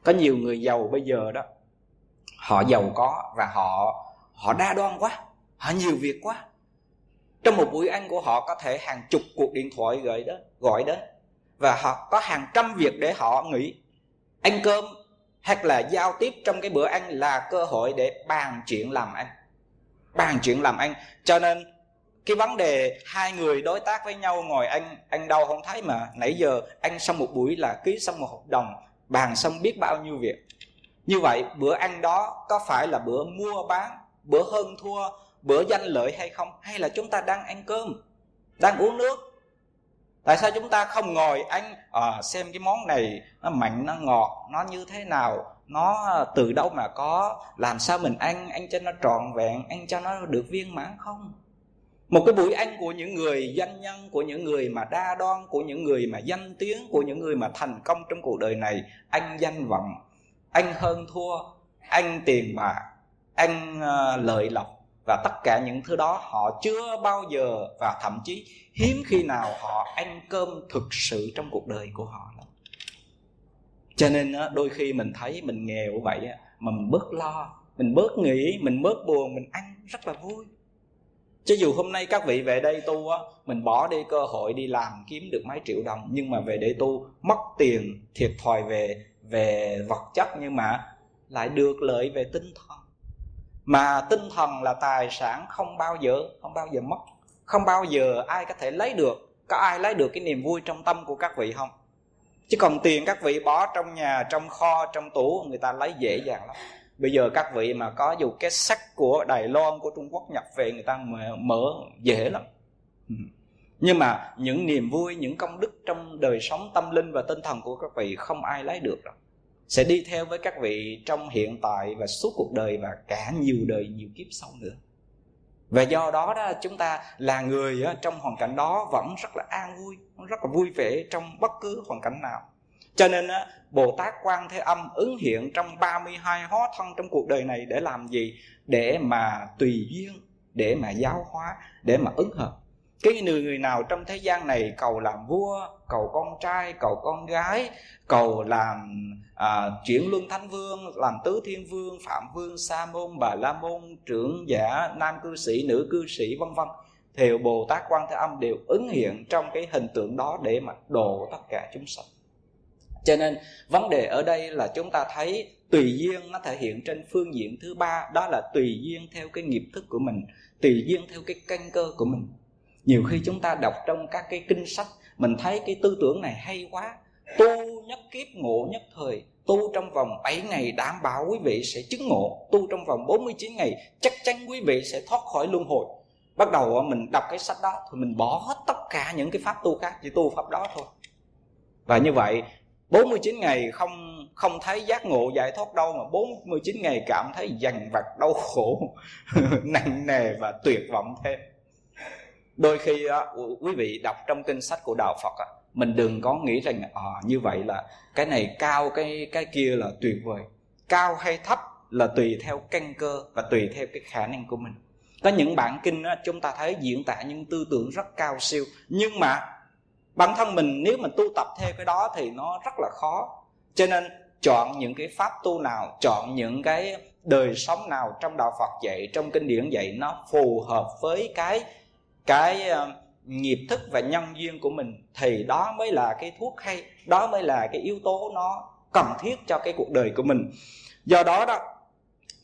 Có nhiều người giàu bây giờ đó họ giàu có và họ họ đa đoan quá, họ nhiều việc quá. Trong một buổi ăn của họ có thể hàng chục cuộc điện thoại gọi đến gọi đến. Và họ có hàng trăm việc để họ nghỉ. Ăn cơm hoặc là giao tiếp trong cái bữa ăn là cơ hội để bàn chuyện làm ăn. Bàn chuyện làm ăn. Cho nên, cái vấn đề hai người đối tác với nhau ngồi ăn ăn đâu không thấy mà nãy giờ ăn xong một buổi là ký xong một hợp đồng, bàn xong biết bao nhiêu việc như vậy bữa ăn đó có phải là bữa mua bán bữa hơn thua bữa danh lợi hay không? Hay là chúng ta đang ăn cơm đang uống nước? Tại sao chúng ta không ngồi ăn à, xem cái món này nó mặn nó ngọt nó như thế nào? Nó à, từ đâu mà có? Làm sao mình ăn ăn cho nó trọn vẹn ăn cho nó được viên mãn không? Một cái buổi ăn của những người doanh nhân của những người mà đa đoan của những người mà danh tiếng của những người mà thành công trong cuộc đời này anh danh vọng anh hơn thua, anh tiền bạc, anh ờ, lợi lộc và tất cả những thứ đó họ chưa bao giờ và thậm chí hiếm khi nào họ ăn cơm thực sự trong cuộc đời của họ. Cho nên đôi khi mình thấy mình nghèo vậy mà mình bớt lo, mình bớt nghĩ, mình bớt buồn, mình ăn rất là vui. Chứ dù hôm nay các vị về đây tu á, mình bỏ đi cơ hội đi làm kiếm được mấy triệu đồng, nhưng mà về đây tu, mất tiền thiệt thòi về về vật chất nhưng mà lại được lợi về tinh thần. Mà tinh thần là tài sản không bao giờ, không bao giờ mất, không bao giờ ai có thể lấy được. Có ai lấy được cái niềm vui trong tâm của các vị không? Chứ còn tiền các vị bỏ trong nhà, trong kho, trong tủ, người ta lấy dễ dàng lắm. Bây giờ các vị mà có dù cái sách của đài loan, của trung quốc nhập về, người ta mở, dễ lắm. Ừ nhưng mà những niềm vui những công đức trong đời sống tâm linh và tinh thần của các vị không ai lấy được đâu sẽ đi theo với các vị trong hiện tại và suốt cuộc đời và cả nhiều đời nhiều kiếp sau nữa. Và do đó đó chúng ta là người trong hoàn cảnh đó vẫn rất là an vui rất là vui vẻ trong bất cứ hoàn cảnh nào. Cho nên Bồ Tát Quan Thế Âm ứng hiện trong 32 hóa thân trong cuộc đời này để làm gì? Để mà tùy duyên, để mà giáo hóa, để mà ứng hợp cái người nào trong thế gian này cầu làm vua cầu con trai cầu con gái cầu làm à, chuyển luân thánh vương làm tứ thiên vương phạm vương sa môn bà la môn trưởng giả nam cư sĩ nữ cư sĩ vân vân thì bồ tát quan thế âm đều ứng hiện trong cái hình tượng đó để mà độ tất cả chúng sanh. Cho nên vấn đề ở đây là chúng ta thấy tùy duyên nó thể hiện trên phương diện thứ ba đó là tùy duyên theo cái nghiệp thức của mình tùy duyên theo cái căn cơ của mình nhiều khi chúng ta đọc trong các cái kinh sách, mình thấy cái tư tưởng này hay quá, tu nhất kiếp, ngộ nhất thời, tu trong vòng 7 ngày đảm bảo quý vị sẽ chứng ngộ, tu trong vòng 49 ngày chắc chắn quý vị sẽ thoát khỏi luân hồi. Bắt đầu mình đọc cái sách đó thì mình bỏ hết tất cả những cái pháp tu khác chỉ tu pháp đó thôi. Và như vậy 49 ngày không không thấy giác ngộ giải thoát đâu mà 49 ngày cảm thấy dằn vặt đau khổ, (laughs) nặng nề và tuyệt vọng thêm đôi khi á, quý vị đọc trong kinh sách của đạo phật á, mình đừng có nghĩ rằng à, như vậy là cái này cao cái cái kia là tuyệt vời. Cao hay thấp là tùy theo căn cơ và tùy theo cái khả năng của mình. Có những bản kinh á, chúng ta thấy diễn tả những tư tưởng rất cao siêu nhưng mà bản thân mình nếu mình tu tập theo cái đó thì nó rất là khó. Cho nên chọn những cái pháp tu nào chọn những cái đời sống nào trong đạo phật dạy trong kinh điển dạy nó phù hợp với cái cái ờ, nghiệp thức và nhân duyên của mình thì đó mới là cái thuốc hay đó mới là cái yếu tố nó cần thiết cho cái cuộc đời của mình. Do đó đó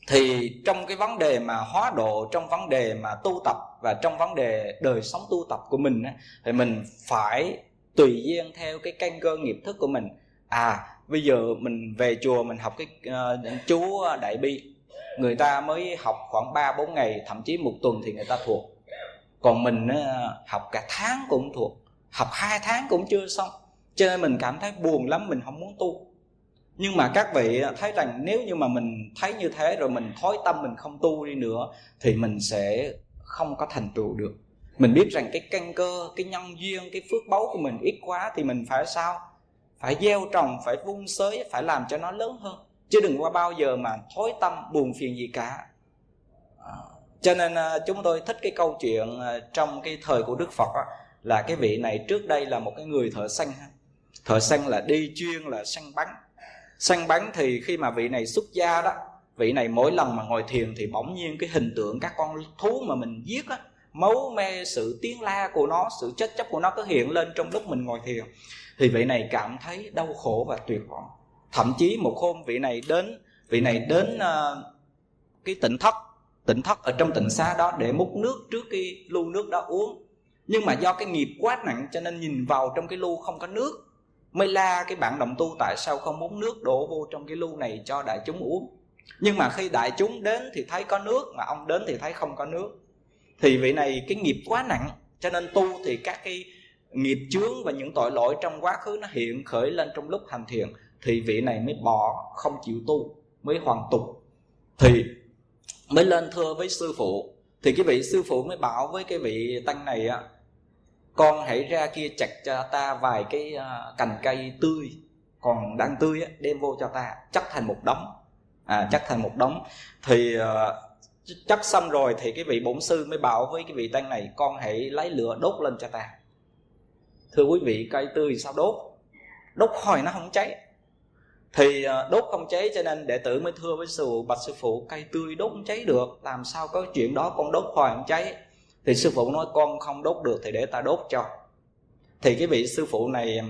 thì trong cái vấn đề mà hóa độ trong vấn đề mà tu tập và trong vấn đề đời sống tu tập của mình thì mình phải tùy duyên theo cái căn cơ nghiệp thức của mình. À bây giờ mình về chùa mình học cái uh, chú đại bi người ta mới học khoảng 3 4 ngày thậm chí một tuần thì người ta thuộc còn mình ờ, học cả tháng cũng thuộc, học hai tháng cũng chưa xong. Cho nên mình cảm thấy buồn lắm, mình không muốn tu. Nhưng mà các vị ờ, thấy rằng nếu như mà mình thấy như thế rồi mình thói tâm mình không tu đi nữa, thì mình sẽ không có thành tựu được. Mình biết rằng cái căn cơ, cái nhân duyên, cái phước báu của mình ít quá thì mình phải sao? Phải gieo trồng, phải vun sới phải làm cho nó lớn hơn. Chứ đừng qua bao giờ mà thối tâm, buồn phiền gì cả cho nên à, chúng tôi thích cái câu chuyện à, trong cái thời của đức phật là cái vị này trước đây là một cái người thợ săn thợ săn là đi chuyên là săn bắn. Săn bắn thì khi mà vị này xuất gia đó vị này mỗi lần mà ngồi thiền thì bỗng nhiên cái hình tượng các con thú mà mình giết á máu me sự tiếng la của nó sự chết chóc của nó cứ hiện lên trong lúc mình ngồi thiền. Thì vị này cảm thấy đau khổ và tuyệt vọng. Thậm chí một hôm vị này đến vị này đến uh, cái tỉnh thất tỉnh thất ở trong tỉnh xá đó để múc nước trước cái lu nước đó uống. Nhưng mà do cái nghiệp quá nặng cho nên nhìn vào trong cái lu không có nước, mới la cái bạn đồng tu tại sao không muốn nước đổ vô trong cái lu này cho đại chúng uống. Nhưng mà khi đại chúng đến thì thấy có nước, mà ông đến thì thấy không có nước. Thì vị này cái nghiệp quá nặng, cho nên tu thì các cái nghiệp chướng và những tội lỗi trong quá khứ nó hiện khởi lên trong lúc hành thiền, thì vị này mới bỏ không chịu tu, mới hoàn tục. Thì mới lên thưa với sư phụ. Thì cái vị sư phụ mới bảo với cái vị tăng này á con hãy ra kia chặt cho ta vài cái à, cành cây tươi còn đang tươi á đem vô cho ta chắc thành một đống. À chắc thành một đống. Thì uh, chắc xong rồi thì cái vị bổn sư mới bảo với cái vị tăng này con hãy lấy lửa đốt lên cho ta. Thưa quý vị cây tươi sao đốt? Đốt hồi nó không cháy thì ờ, đốt không cháy cho nên đệ tử mới thưa với sư phụ, bạch sư phụ, cây tươi đốt không cháy được, làm sao có chuyện đó con đốt hoài không cháy? Thì sư phụ nói, con không đốt được thì để ta đốt cho. Thì cái vị sư phụ này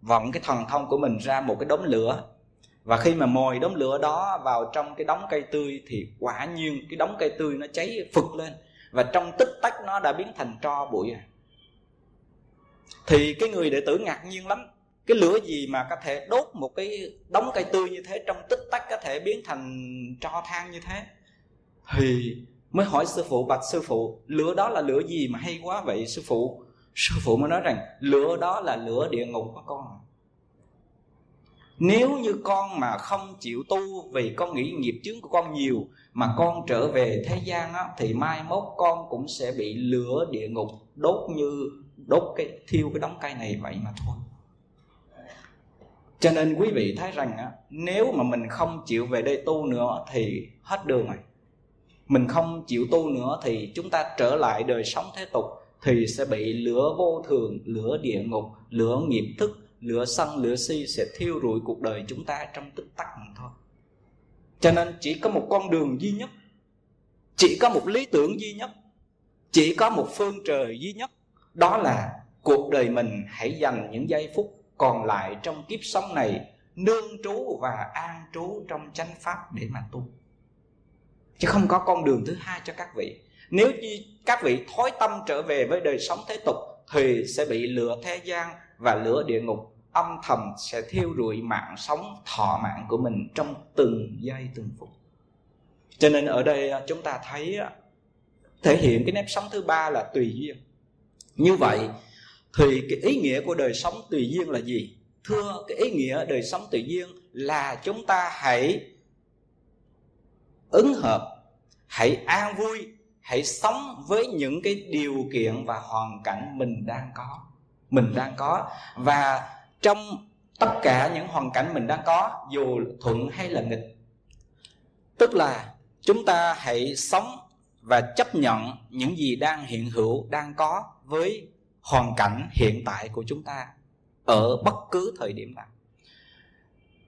vận cái thần thông của mình ra một cái đống lửa. Và khi mà mồi đống lửa đó vào trong cái đống cây tươi thì quả nhiên cái đống cây tươi nó cháy phực lên. Và trong tích tắc nó đã biến thành tro bụi à. thì cái người đệ tử ngạc nhiên lắm cái lửa gì mà có thể đốt một cái đống cây tươi như thế trong tích tắc có thể biến thành tro than như thế? Thì mới hỏi sư phụ bạch sư phụ lửa đó là lửa gì mà hay quá vậy sư phụ? Sư phụ mới nói rằng lửa đó là lửa địa ngục của con. Nếu như con mà không chịu tu vì con nghĩ nghiệp chướng của con nhiều mà con trở về thế gian á, thì mai mốt con cũng sẽ bị lửa địa ngục đốt như đốt cái thiêu cái đống cây này vậy mà thôi cho nên quý vị thấy rằng á, nếu mà mình không chịu về đây tu nữa thì hết đường rồi. Mình không chịu tu nữa thì chúng ta trở lại đời sống thế tục thì sẽ bị lửa vô thường lửa địa ngục lửa nghiệp thức lửa sân lửa si sẽ thiêu rụi cuộc đời chúng ta trong tích tắc mà thôi. Cho nên chỉ có một con đường duy nhất chỉ có một lý tưởng duy nhất chỉ có một phương trời duy nhất đó là cuộc đời mình hãy dành những giây phút còn lại trong kiếp sống này, nương trú và an trú trong chánh pháp để mà tu. Chứ không có con đường thứ hai cho các vị. Nếu như các vị thói tâm trở về với đời sống thế tục, thì sẽ bị lửa thế gian và lửa địa ngục. Âm thầm sẽ thiêu rụi mạng sống, thọ mạng của mình trong từng giây, từng phút. Cho nên ở đây à, chúng ta thấy à, thể hiện cái nếp sống thứ ba là tùy duyên. Như vậy thì cái ý nghĩa của đời sống tùy duyên là gì? Thưa, cái ý nghĩa đời sống tùy duyên là chúng ta hãy ứng hợp, hãy an vui, hãy sống với những cái điều kiện và hoàn cảnh mình đang có. Mình đang có. Và trong tất cả những hoàn cảnh mình đang có, dù thuận hay là nghịch, tức là chúng ta hãy sống và chấp nhận những gì đang hiện hữu, đang có với hoàn cảnh hiện tại của chúng ta ở bất cứ thời điểm nào.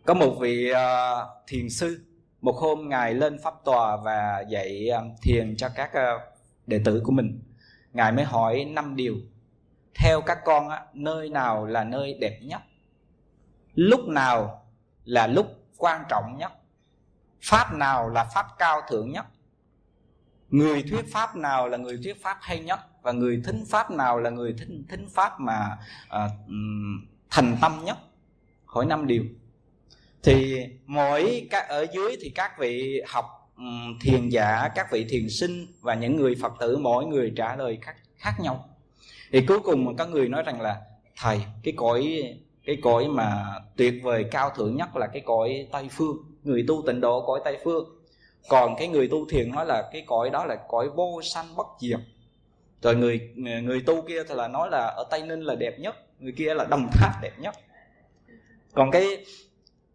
Có một vị uh, thiền sư một hôm ngài lên pháp tòa và dạy um, thiền cho các uh, đệ tử của mình. Ngài mới hỏi năm điều theo các con nơi nào là nơi đẹp nhất? Lúc nào là lúc quan trọng nhất? Pháp nào là pháp cao thượng nhất? Người thuyết pháp nào là người thuyết pháp hay nhất? Và người thính pháp nào là người thính thính pháp mà uh, thành tâm nhất? Hỏi năm điều. Thì mỗi các ở dưới thì các vị học thiền giả các vị thiền sinh và những người phật tử mỗi người trả lời khác khác nhau. Thì cuối cùng có người nói rằng là thầy cái cõi cái cõi mà tuyệt vời cao thượng nhất là cái cõi tây phương. Người tu tịnh độ cõi tây phương còn cái người tu thiền nói là cái cõi đó là cõi vô sanh bất diệt. Rồi người người tu kia thì là nói là ở tây ninh là đẹp nhất, người kia là đồng tháp đẹp nhất. Còn cái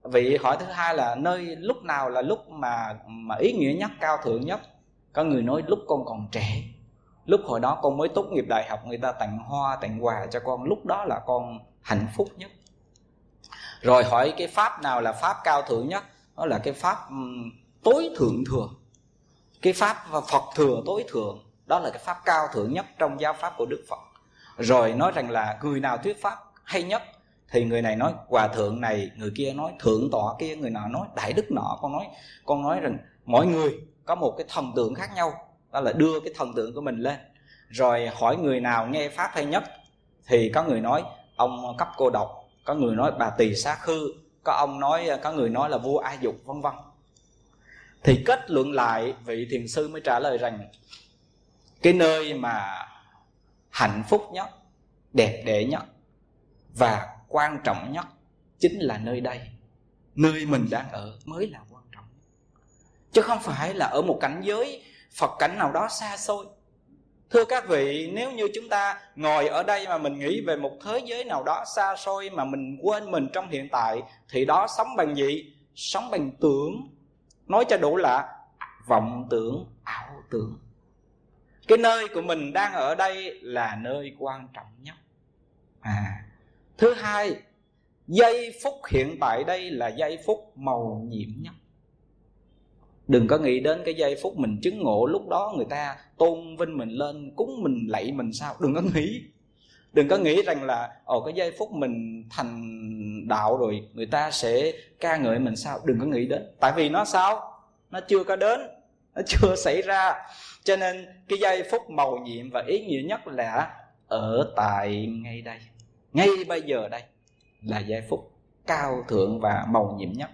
vị hỏi thứ hai là nơi lúc nào là lúc mà mà ý nghĩa nhất, cao thượng nhất? Có người nói lúc con còn trẻ. Lúc hồi đó con mới tốt nghiệp đại học, người ta tặng hoa, tặng quà cho con. Lúc đó là con hạnh phúc nhất. Rồi hỏi cái pháp nào là pháp cao thượng nhất? Đó là cái pháp tối thượng thừa. Cái pháp và phật thừa tối thượng, đó là cái pháp cao thượng nhất trong giáo pháp của đức phật. Rồi nói rằng là người nào thuyết pháp hay nhất, thì người này nói, hòa thượng này, người kia nói, thượng tọa kia, người nọ nói, đại đức nọ, con nói con nói rằng mỗi người có một cái thần tượng khác nhau. Đó là đưa cái thần tượng của mình lên. Rồi hỏi người nào nghe pháp hay nhất, thì có người nói, ông cấp cô độc. Có người nói, bà tỳ xá khư. Có ông nói, có người nói là vua ai dục, vân vân thì kết luận lại, vị thiền sư mới trả lời rằng, cái nơi mà hạnh phúc nhất, đẹp đẽ nhất và quan trọng nhất chính là nơi đây. Nơi mình đang ở mới là quan trọng chứ không phải là ở một cảnh giới, phật cảnh nào đó xa xôi. Thưa các vị, nếu như chúng ta ngồi ở đây mà mình nghĩ về một thế giới nào đó xa xôi mà mình quên mình trong hiện tại, thì đó sống bằng gì? Sống bằng tưởng nói cho đủ là vọng tưởng, ảo tưởng. Cái nơi của mình đang ở đây là nơi quan trọng nhất. À thứ hai, giây phút hiện tại đây là giây phút màu nhiệm nhất. Đừng có nghĩ đến cái giây phút mình chứng ngộ, lúc đó người ta tôn vinh mình lên, cúng mình, lạy mình sao? Đừng có nghĩ. Đừng có nghĩ rằng là, ồ, cái giây phút mình thành đạo rồi, người ta sẽ ca ngợi mình sao? Đừng có nghĩ đến. Tại vì nó sao? Nó chưa có đến. Nó chưa (laughs) xảy ra. Cho nên cái giây phút màu nhiệm và ý nghĩa nhất là ở tại ngay đây. Ngay bây giờ đây là giây phút cao thượng và màu nhiệm nhất.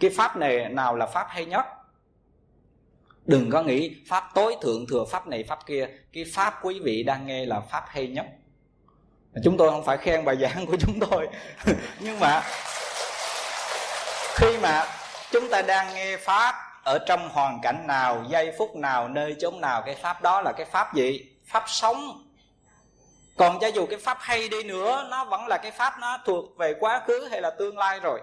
Cái pháp này nào là pháp hay nhất? Đừng có nghĩ pháp tối thượng thừa, pháp này, pháp kia. Cái pháp quý vị đang nghe là pháp hay nhất chúng tôi không phải khen bài giảng của chúng tôi. (laughs) Nhưng mà khi mà chúng ta đang nghe pháp ở trong hoàn cảnh nào, giây phút nào, nơi chốn nào, cái pháp đó là cái pháp gì? Pháp sống. Còn cho dù cái pháp hay đi nữa, nó vẫn là cái pháp nó thuộc về quá khứ hay là tương lai rồi.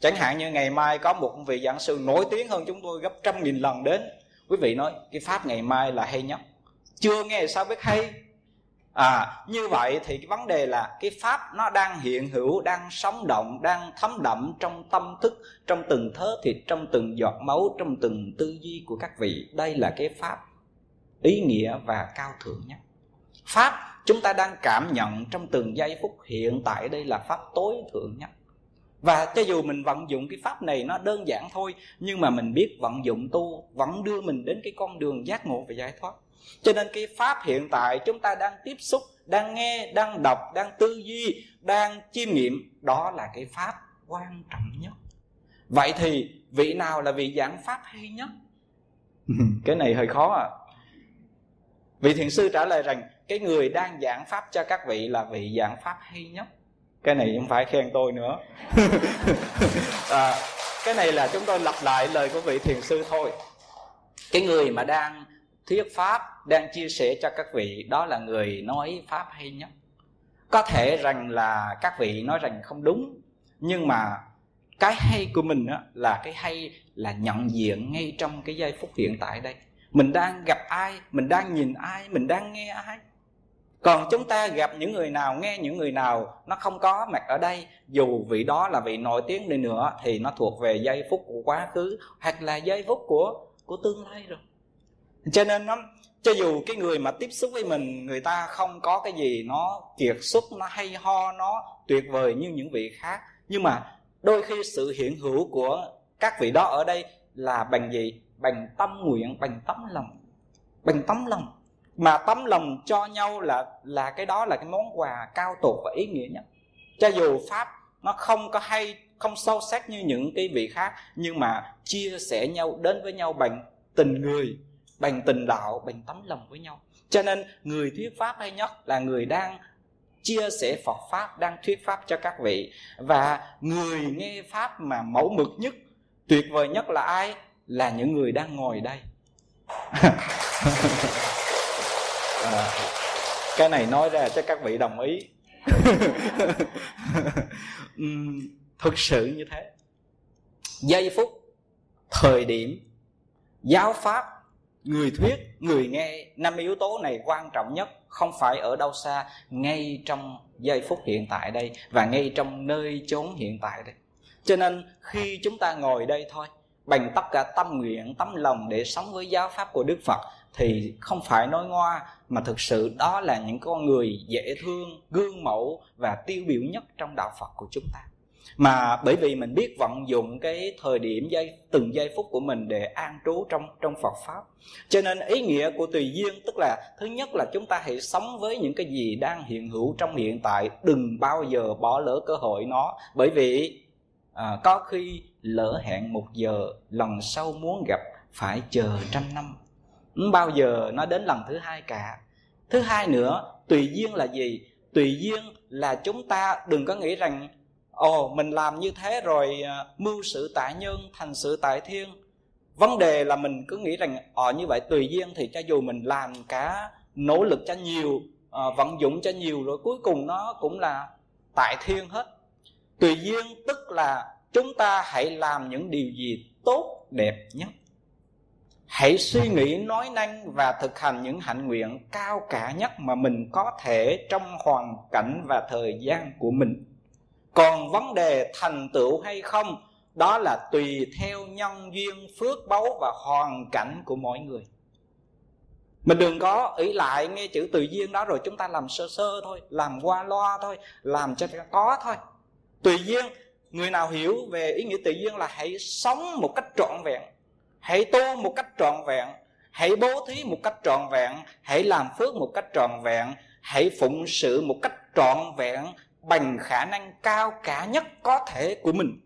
Chẳng hạn như ngày mai có một vị giảng sư nổi tiếng hơn chúng tôi gấp trăm nghìn lần đến, quý vị nói, cái pháp ngày mai là hay nhất. Chưa nghe sao biết hay à như vậy thì cái vấn đề là cái pháp nó đang hiện hữu, đang sống động, đang thấm đậm trong tâm thức, trong từng thớ thịt, trong từng giọt máu, trong từng tư duy của các vị. Đây là cái pháp ý nghĩa và cao thượng nhất. Pháp chúng ta đang cảm nhận trong từng giây phút hiện tại, đây là pháp tối thượng nhất. Và cho dù mình vận dụng cái pháp này nó đơn giản thôi, nhưng mà mình biết vận dụng tu, vẫn đưa mình đến cái con đường giác ngộ và giải thoát cho nên cái pháp hiện tại chúng ta đang tiếp xúc đang nghe đang đọc đang tư duy đang chiêm nghiệm đó là cái pháp quan trọng nhất. Vậy thì vị nào là vị giảng pháp hay nhất? (laughs) Cái này hơi khó à. Vị thiền sư trả lời rằng cái người đang giảng pháp cho các vị là vị giảng pháp hay nhất? Cái này không phải khen tôi nữa. (laughs) À, cái này là chúng tôi lặp lại lời của vị thiền sư thôi. Cái người mà đang thuyết pháp đang chia sẻ cho các vị, đó là người nói pháp hay nhất. Có thể rằng là các vị nói rằng không đúng, nhưng mà cái hay của mình đó là cái hay là nhận diện ngay trong cái giây phút hiện tại đây. Mình đang gặp ai, mình đang nhìn ai, mình đang nghe ai. Còn chúng ta gặp những người nào, nghe những người nào, nó không có mặt ở đây, dù vị đó là vị nổi tiếng đi nữa, thì nó thuộc về giây phút của quá khứ, hoặc là giây phút của của tương lai rồi cho nên nó, cho dù cái người mà tiếp xúc với mình, người ta không có cái gì nó kiệt xuất, nó hay ho, nó tuyệt vời như những vị khác. Nhưng mà đôi khi sự hiện hữu của các vị đó ở đây là bằng gì? Bằng tâm nguyện, bằng tấm lòng. Bằng tấm lòng. Mà tấm lòng cho nhau là là cái đó là cái món quà cao tột và ý nghĩa nhất. Cho dù pháp nó không có hay, không sâu sắc như những cái vị khác, nhưng mà chia sẻ nhau, đến với nhau bằng tình người bằng tình đạo bằng tấm lòng với nhau. Cho nên người thuyết pháp hay nhất là người đang chia sẻ Phật pháp đang thuyết pháp cho các vị. Và người nghe pháp mà mẫu mực nhất tuyệt vời nhất là ai? Là những người đang ngồi đây. (laughs) À, cái này nói ra cho các vị đồng ý. (laughs) Thực sự như thế. Giây phút thời điểm giáo pháp người thuyết, người nghe, năm yếu tố này quan trọng nhất, không phải ở đâu xa, ngay trong giây phút hiện tại đây và ngay trong nơi chốn hiện tại đây. Cho nên, khi chúng ta ngồi đây thôi bằng tất cả tâm nguyện, tấm lòng để sống với giáo pháp của đức phật, thì không phải nói ngoa, mà thực sự đó là những con người dễ thương, gương mẫu và tiêu biểu nhất trong đạo phật của chúng ta mà bởi vì mình biết vận dụng cái thời điểm giây từng giây phút của mình để an trú trong trong Phật pháp. Cho nên ý nghĩa của tùy duyên tức là thứ nhất là chúng ta hãy sống với những cái gì đang hiện hữu trong hiện tại đừng bao giờ bỏ lỡ cơ hội nó. Bởi vì à, có khi lỡ hẹn một giờ lần sau muốn gặp phải chờ trăm năm. Không bao giờ nó đến lần thứ hai cả. Thứ hai nữa tùy duyên là gì? Tùy duyên là chúng ta đừng có nghĩ rằng ồ mình làm như thế rồi à, mưu sự tại nhân thành sự tại thiên. Vấn đề là mình cứ nghĩ rằng ở như vậy tùy duyên thì cho dù mình làm cả nỗ lực cho nhiều uh, vận dụng cho nhiều rồi cuối cùng nó cũng là tại thiên hết. Tùy duyên tức là chúng ta hãy làm những điều gì tốt đẹp nhất. Hãy suy nghĩ nói năng và thực hành những hạnh nguyện cao cả nhất mà mình có thể trong hoàn cảnh và thời gian của mình còn vấn đề thành tựu hay không, đó là tùy theo nhân duyên, phước báu và hoàn cảnh của mỗi người. Mình đừng có ý lại nghe chữ tự duyên đó rồi chúng ta làm sơ sơ thôi, làm qua loa thôi, làm cho có thôi. Tùy duyên người nào hiểu về ý nghĩa tự duyên là hãy sống một cách trọn vẹn, hãy tu một cách trọn vẹn, hãy bố thí một cách trọn vẹn, hãy làm phước một cách trọn vẹn, hãy phụng sự một cách trọn vẹn bằng khả năng cao cả nhất có thể của mình.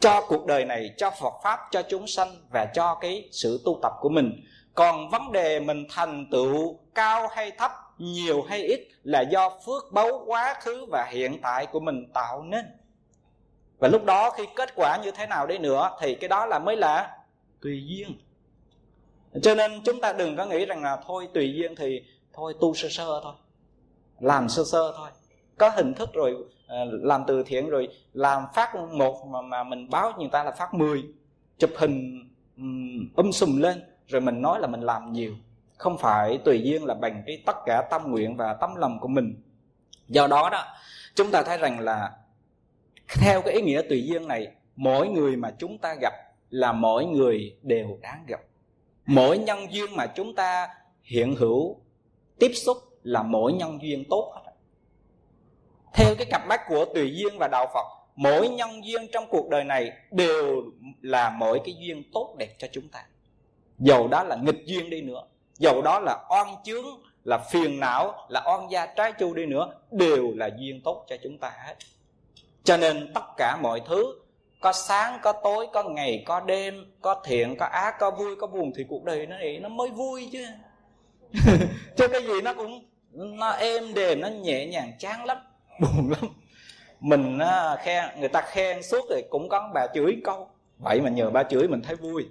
Cho cuộc đời này, cho phật pháp, cho chúng sanh và cho cái sự tu tập của mình. Còn vấn đề mình thành tựu cao hay thấp, nhiều hay ít là do phước báu quá khứ và hiện tại của mình tạo nên. Và lúc đó khi kết quả như thế nào đấy nữa thì cái đó là mới là tùy duyên. Cho nên chúng ta đừng có nghĩ rằng là thôi tùy duyên thì thôi tu sơ sơ thôi, làm sơ sơ thôi có hình thức rồi ờ, làm từ thiện rồi làm phát một mà, mà mình báo người ta là phát 10 chụp hình um sùm lên rồi mình nói là mình làm nhiều. Không phải tùy duyên là bằng cái tất cả tâm nguyện và tấm lòng của mình. Do đó đó chúng ta thấy rằng là theo cái ý nghĩa tùy duyên này mỗi người mà chúng ta gặp là mỗi người đều đáng gặp. Mỗi nhân duyên mà chúng ta hiện hữu tiếp xúc là mỗi nhân duyên tốt. hết theo cái cặp mắt của tùy duyên và đạo phật, mỗi nhân duyên trong cuộc đời này đều là mỗi cái duyên tốt đẹp cho chúng ta. Dầu đó là nghịch duyên đi nữa, dầu đó là oan chướng, là phiền não, là oan gia trái chu đi nữa, đều là duyên tốt cho chúng ta hết. Cho nên tất cả mọi thứ, có sáng, có tối, có ngày, có đêm, có thiện, có ác, có vui, có buồn thì cuộc đời nó thì nó mới vui chứ. (laughs) Chứ cái gì nó cũng, nó êm đềm, nó nhẹ nhàng, chán lắm. (laughs) buồn lắm. Mình khen người ta khen suốt thì cũng có bà chửi câu. Vậy mà nhờ bà chửi mình thấy vui.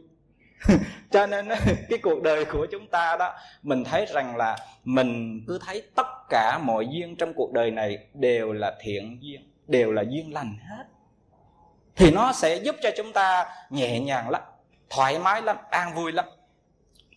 (laughs) Cho nên (laughs) cái cuộc đời của chúng ta đó mình thấy rằng là mình cứ thấy tất cả mọi duyên trong cuộc đời này đều là thiện duyên đều là duyên lành hết. Thì nó sẽ giúp cho chúng ta nhẹ nhàng lắm thoải mái lắm an vui lắm.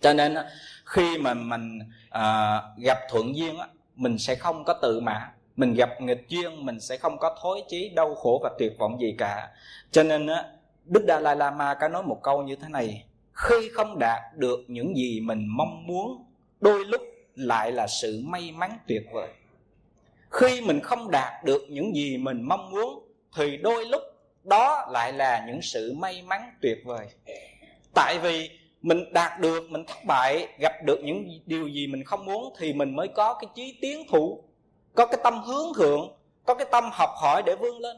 Cho nên khi mà mình à, gặp thuận duyên á mình sẽ không có tự mãn mình gặp nghịch duyên mình sẽ không có thối chí, đau khổ và tuyệt vọng gì cả. Cho nên á, đức dalai lama có nói một câu như thế này, khi không đạt được những gì mình mong muốn, đôi lúc lại là sự may mắn tuyệt vời. Khi mình không đạt được những gì mình mong muốn, thì đôi lúc đó lại là những sự may mắn tuyệt vời. Tại vì mình đạt được, mình thất bại, gặp được những điều gì mình không muốn, thì mình mới có cái chí tiến thủ có cái tâm hướng thượng, có cái tâm học hỏi để vươn lên.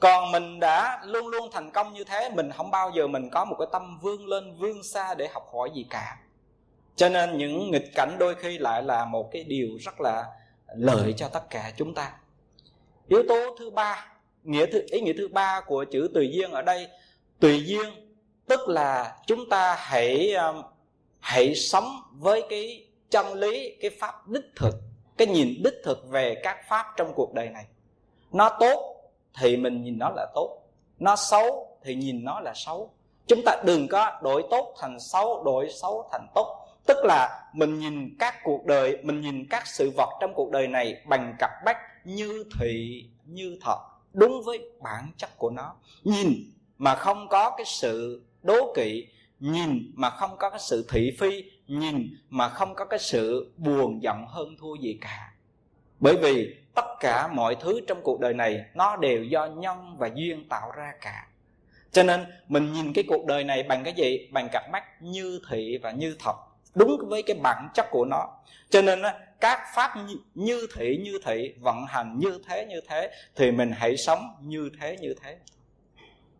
Còn mình đã luôn luôn thành công như thế, mình không bao giờ mình có một cái tâm vươn lên, vươn xa để học hỏi gì cả. Cho nên những nghịch cảnh đôi khi lại là một cái điều rất là lợi cho tất cả chúng ta. Yếu tố thứ ba, nghĩa thứ, ý nghĩa thứ ba của chữ tùy duyên ở đây, tùy duyên tức là chúng ta hãy hãy sống với cái chân lý, cái pháp đích thực cái nhìn đích thực về các pháp trong cuộc đời này. Nó tốt thì mình nhìn nó là tốt, nó xấu thì nhìn nó là xấu. Chúng ta đừng có đổi tốt thành xấu, đổi xấu thành tốt. Tức là mình nhìn các cuộc đời, mình nhìn các sự vật trong cuộc đời này bằng cặp bách như thị, như thật đúng với bản chất của nó. Nhìn mà không có cái sự đố kỵ, nhìn mà không có cái sự thị phi nhìn mà không có cái sự buồn giận hơn thua gì cả. Bởi vì tất cả mọi thứ trong cuộc đời này nó đều do nhân và duyên tạo ra cả. Cho nên mình nhìn cái cuộc đời này bằng cái gì? Bằng cặp mắt như thị và như thật, đúng với cái bản chất của nó. Cho nên các pháp như thị như thị, vận hành như thế như thế, thì mình hãy sống như thế như thế.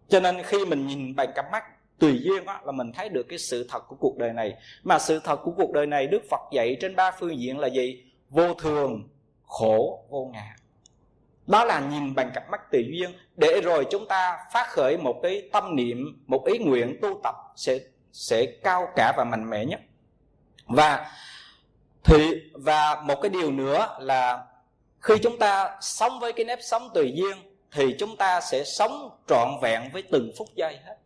Cho nên khi mình nhìn bằng cặp mắt tùy duyên á, là mình thấy được cái sự thật của cuộc đời này. Mà sự thật của cuộc đời này đức phật dạy trên ba phương diện là gì? Vô thường khổ vô ngã. Đó là nhìn bằng cặp mắt tùy duyên. Để rồi chúng ta phát khởi một cái tâm niệm một ý nguyện tu tập sẽ sẽ cao cả và mạnh mẽ nhất. Và thì và một cái điều nữa là khi chúng ta sống với cái nếp sống tùy duyên thì chúng ta sẽ sống trọn vẹn với từng phút giây hết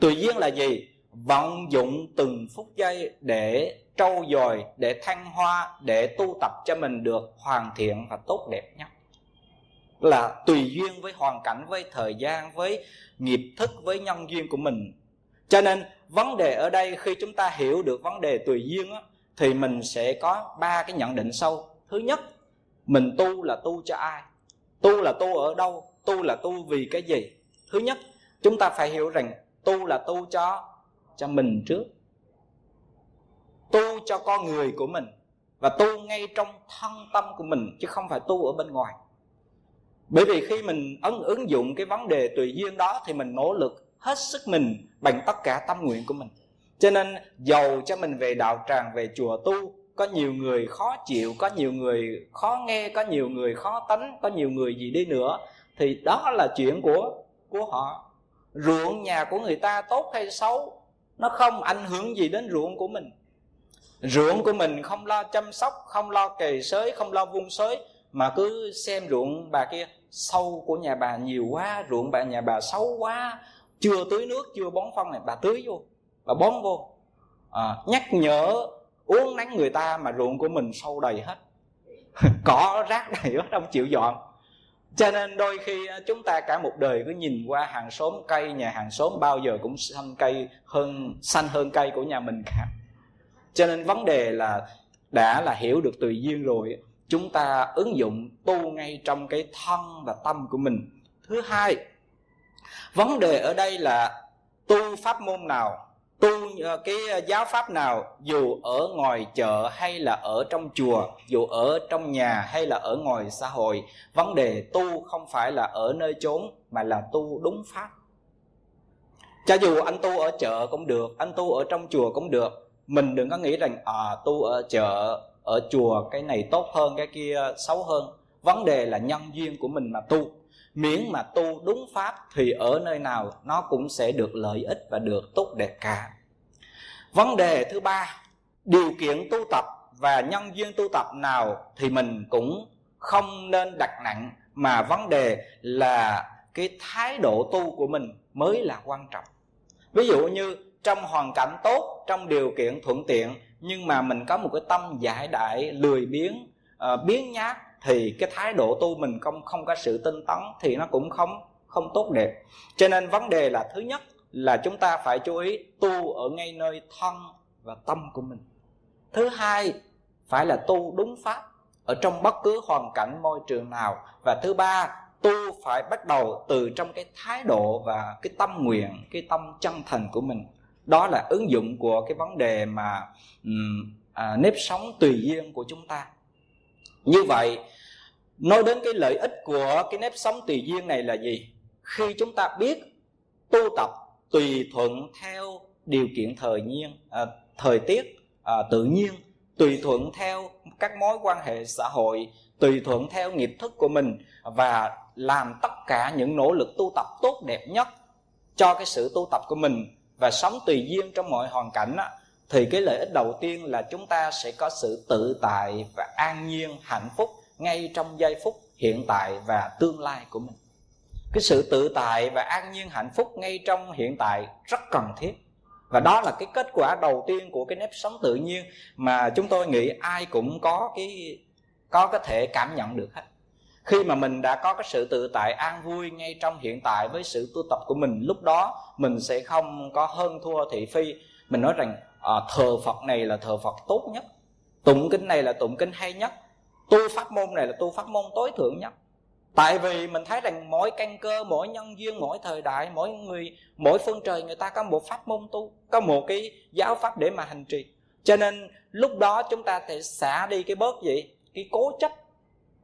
tùy duyên là gì? Vận dụng từng phút giây để trau dồi để thăng hoa để tu tập cho mình được hoàn thiện và tốt đẹp nhất. Là tùy duyên với hoàn cảnh với thời gian với nghiệp thức với nhân duyên của mình. Cho nên vấn đề ở đây khi chúng ta hiểu được vấn đề tùy duyên á, thì mình sẽ có ba cái nhận định sâu. Thứ nhất mình tu là tu cho ai? Tu là tu ở đâu? Tu là tu vì cái gì? Thứ nhất chúng ta phải hiểu rằng tu là tu cho cho mình trước. Tu cho con người của mình và tu ngay trong thân tâm của mình, chứ không phải tu ở bên ngoài. Bởi vì khi mình ấn, ứng dụng cái vấn đề tùy duyên đó thì mình nỗ lực hết sức mình bằng tất cả tâm nguyện của mình. Cho nên giàu cho mình về đạo tràng, về chùa tu, có nhiều người khó chịu, có nhiều người khó nghe, có nhiều người khó tánh có nhiều người gì đi nữa, thì đó là chuyện của của họ ruộng nhà của người ta tốt hay xấu nó không ảnh hưởng gì đến ruộng của mình. Ruộng của mình không lo chăm sóc không lo kề sới không lo vung sới mà cứ xem ruộng bà kia. Sâu của nhà bà nhiều quá ruộng bà nhà bà xấu quá. Chưa tưới nước chưa bón phân này bà tưới vô bà bón vô. À, nhắc nhở uống nắng người ta mà ruộng của mình sâu đầy hết. (laughs) Cỏ rác đầy hết không chịu dọn cho nên đôi khi chúng ta cả một đời cứ nhìn qua hàng xóm cây nhà hàng xóm, bao giờ cũng xanh cây hơn, xanh hơn cây của nhà mình cả. Cho nên vấn đề là đã là hiểu được tùy duyên rồi, chúng ta ứng dụng tu ngay trong cái thân và tâm của mình. Thứ hai, vấn đề ở đây là tu pháp môn nào? Tu ờ, cái ờ, giáo pháp nào, dù ở ngoài chợ hay là ở trong chùa, dù ở trong nhà hay là ở ngoài xã hội, vấn đề tu không phải là ở nơi chốn, mà là tu đúng pháp. Cho dù anh tu ở chợ cũng được, anh tu ở trong chùa cũng được, mình đừng có nghĩ rằng à tu ở chợ, ở chùa cái này tốt hơn, cái kia xấu hơn. Vấn đề là nhân duyên của mình mà tu miễn mà tu đúng pháp thì ở nơi nào nó cũng sẽ được lợi ích và được tốt đẹp cả. Vấn đề thứ ba điều kiện tu tập và nhân duyên tu tập nào thì mình cũng không nên đặt nặng mà vấn đề là cái thái độ tu của mình mới là quan trọng. Ví dụ như trong hoàn cảnh tốt trong điều kiện thuận tiện nhưng mà mình có một cái tâm giải đại lười biếng uh, biến nhát thì cái thái độ tu mình không không có sự tinh tấn thì nó cũng không không tốt đẹp. Cho nên vấn đề là thứ nhất là chúng ta phải chú ý tu ở ngay nơi thân và tâm của mình. Thứ hai phải là tu đúng pháp ở trong bất cứ hoàn cảnh môi trường nào. Và thứ ba tu phải bắt đầu từ trong cái thái độ và cái tâm nguyện cái tâm chân thành của mình. Đó là ứng dụng của cái vấn đề mà um, à, nếp sống tùy duyên của chúng ta như vậy nói đến cái lợi ích của cái nếp sống tùy duyên này là gì? Khi chúng ta biết tu tập tùy thuận theo điều kiện thời nhiên à, thời tiết à, tự nhiên tùy thuận theo các mối quan hệ xã hội tùy thuận theo nghiệp thức của mình và làm tất cả những nỗ lực tu tập tốt đẹp nhất cho cái sự tu tập của mình và sống tùy duyên trong mọi hoàn cảnh á, thì cái lợi ích đầu tiên là chúng ta sẽ có sự tự tại và an nhiên, hạnh phúc ngay trong giây phút hiện tại và tương lai của mình. Cái sự tự tại và an nhiên, hạnh phúc ngay trong hiện tại rất cần thiết. Và đó là cái kết quả đầu tiên của cái nếp sống tự nhiên mà chúng tôi nghĩ ai cũng có cái, có có thể cảm nhận được hết. Khi mà mình đã có cái sự tự tại an vui ngay trong hiện tại với sự tu tập của mình, lúc đó mình sẽ không có hơn thua thị phi. Mình nói rằng à, thờ phật này là thờ phật tốt nhất. Tụng kinh này là tụng kinh hay nhất. Tu pháp môn này là tu pháp môn tối thượng nhất. Tại vì mình thấy rằng mỗi căn cơ mỗi nhân duyên mỗi thời đại mỗi người mỗi phương trời người ta có một pháp môn tu có một cái giáo pháp để mà hành trì. Cho nên lúc đó chúng ta thể xả đi cái bớt gì? Cái cố chấp.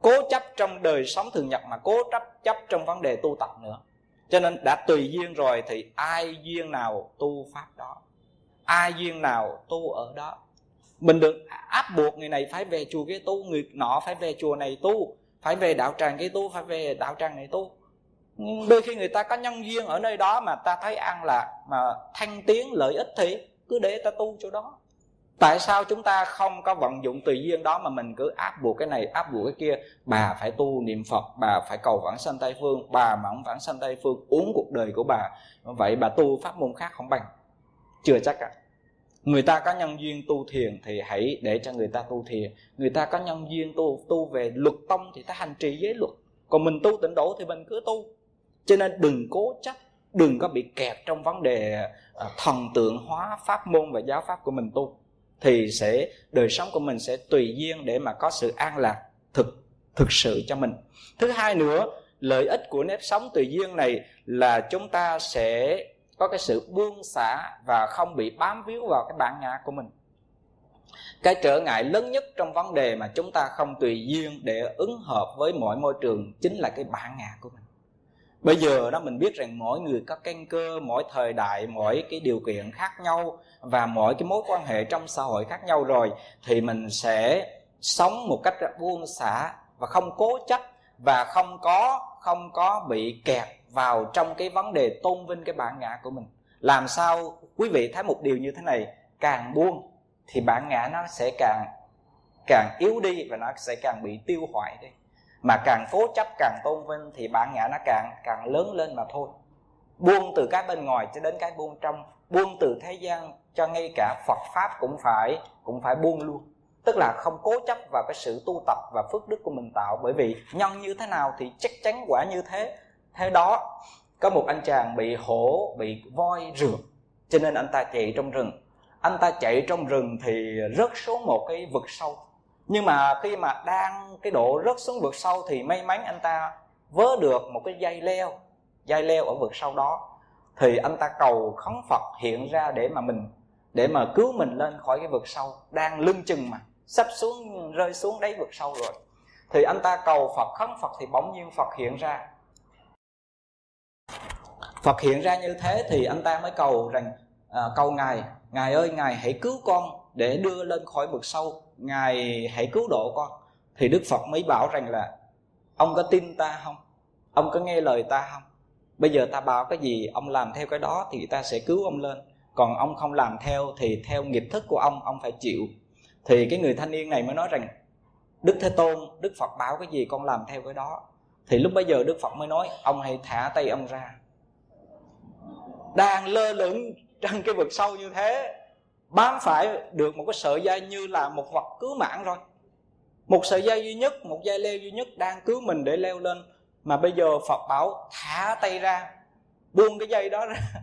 Cố chấp trong đời sống thường nhật mà cố chấp chấp trong vấn đề tu tập nữa. Cho nên đã tùy duyên rồi thì ai duyên nào tu pháp đó? Ai duyên nào tu ở đó. Mình đừng áp buộc người này phải về chùa cái tu, người nọ phải về chùa này tu, phải về đạo tràng cái tu, phải về đạo tràng này tu. Đôi khi người ta có nhân duyên ở nơi đó mà ta thấy an lạc mà thanh tiến lợi ích thì cứ để ta tu chỗ đó. Tại sao chúng ta không có vận dụng tùy duyên đó mà mình cứ áp buộc cái này, áp buộc cái kia? Bà phải tu niệm phật, bà phải cầu vãng sanh tây phương, bà mà không vãng sanh tây phương, uống cuộc đời của bà. Vậy bà tu pháp môn khác không bằng chưa chắc ạ. À. người ta có nhân duyên tu thiền thì hãy để cho người ta tu thiền. Người ta có nhân duyên tu tu về luật tông thì ta hành trì giới luật. Còn mình tu tịnh độ thì mình cứ tu. Cho nên đừng cố chấp, đừng có bị kẹt trong vấn đề à, thần tượng hóa pháp môn và giáo pháp của mình tu. Thì sẽ, đời sống của mình sẽ tùy duyên để mà có sự an lạc thực thực sự cho mình. Thứ hai nữa, lợi ích của nếp sống tùy duyên này là chúng ta sẽ có cái sự buông xả và không bị bám víu vào cái bản ngã của mình. Cái trở ngại lớn nhất trong vấn đề mà chúng ta không tùy duyên để ứng hợp với mọi môi trường chính là cái bản ngã của mình. Bây giờ đó mình biết rằng mỗi người có căn cơ, mỗi thời đại, mỗi cái điều kiện khác nhau và mỗi cái mối quan hệ trong xã hội khác nhau rồi thì mình sẽ sống một cách buông xả và không cố chấp và không có không có bị kẹt vào trong cái vấn đề tôn vinh cái bản ngã của mình. Làm sao quý vị thấy một điều như thế này, càng buông thì bản ngã nó sẽ càng càng yếu đi và nó sẽ càng bị tiêu hoại đi. Mà càng cố chấp, càng tôn vinh thì bản ngã nó càng càng lớn lên mà thôi. Buông từ cái bên ngoài cho đến cái buông trong, buông từ thế gian cho ngay cả Phật pháp cũng phải cũng phải buông luôn. Tức là không cố chấp vào cái sự tu tập và phước đức của mình tạo. Bởi vì nhân như thế nào thì chắc chắn quả như thế thế đó, có một anh chàng bị hổ, bị voi rượt, cho nên anh ta chạy trong rừng. Anh ta chạy trong rừng thì rớt xuống một cái vực sâu. Nhưng mà khi mà đang cái độ rớt xuống vực sâu thì may mắn anh ta vớ được một cái dây leo dây leo ở vực sâu đó. Thì anh ta cầu khấn phật hiện ra để mà mình, để mà cứu mình lên khỏi cái vực sâu. Đang lưng chừng mà, sắp xuống, rơi xuống đáy vực sâu rồi. Thì anh ta cầu phật khấn phật thì bỗng nhiên phật hiện ra phật hiện ra như thế thì anh ta mới cầu rằng à, cầu ngài ngài ơi ngài hãy cứu con để đưa lên khỏi vực sâu ngài hãy cứu độ con. Thì đức phật mới bảo rằng là ông có tin ta không? Ông có nghe lời ta không? Bây giờ ta bảo cái gì ông làm theo cái đó thì ta sẽ cứu ông lên. Còn ông không làm theo thì theo nghiệp thức của ông ông phải chịu. Thì cái người thanh niên này mới nói rằng đức thế tôn đức phật bảo cái gì con làm theo cái đó thì lúc bây giờ đức phật mới nói, ông hãy thả tay ông ra. Đang lơ lửng trong cái vực sâu như thế, bám phải được một cái sợi dây như là một vật cứu mạng rồi. Một sợi dây duy nhất, một dây leo duy nhất đang cứu mình để leo lên. Mà bây giờ phật bảo, thả tay ra. Buông cái dây đó ra. (laughs)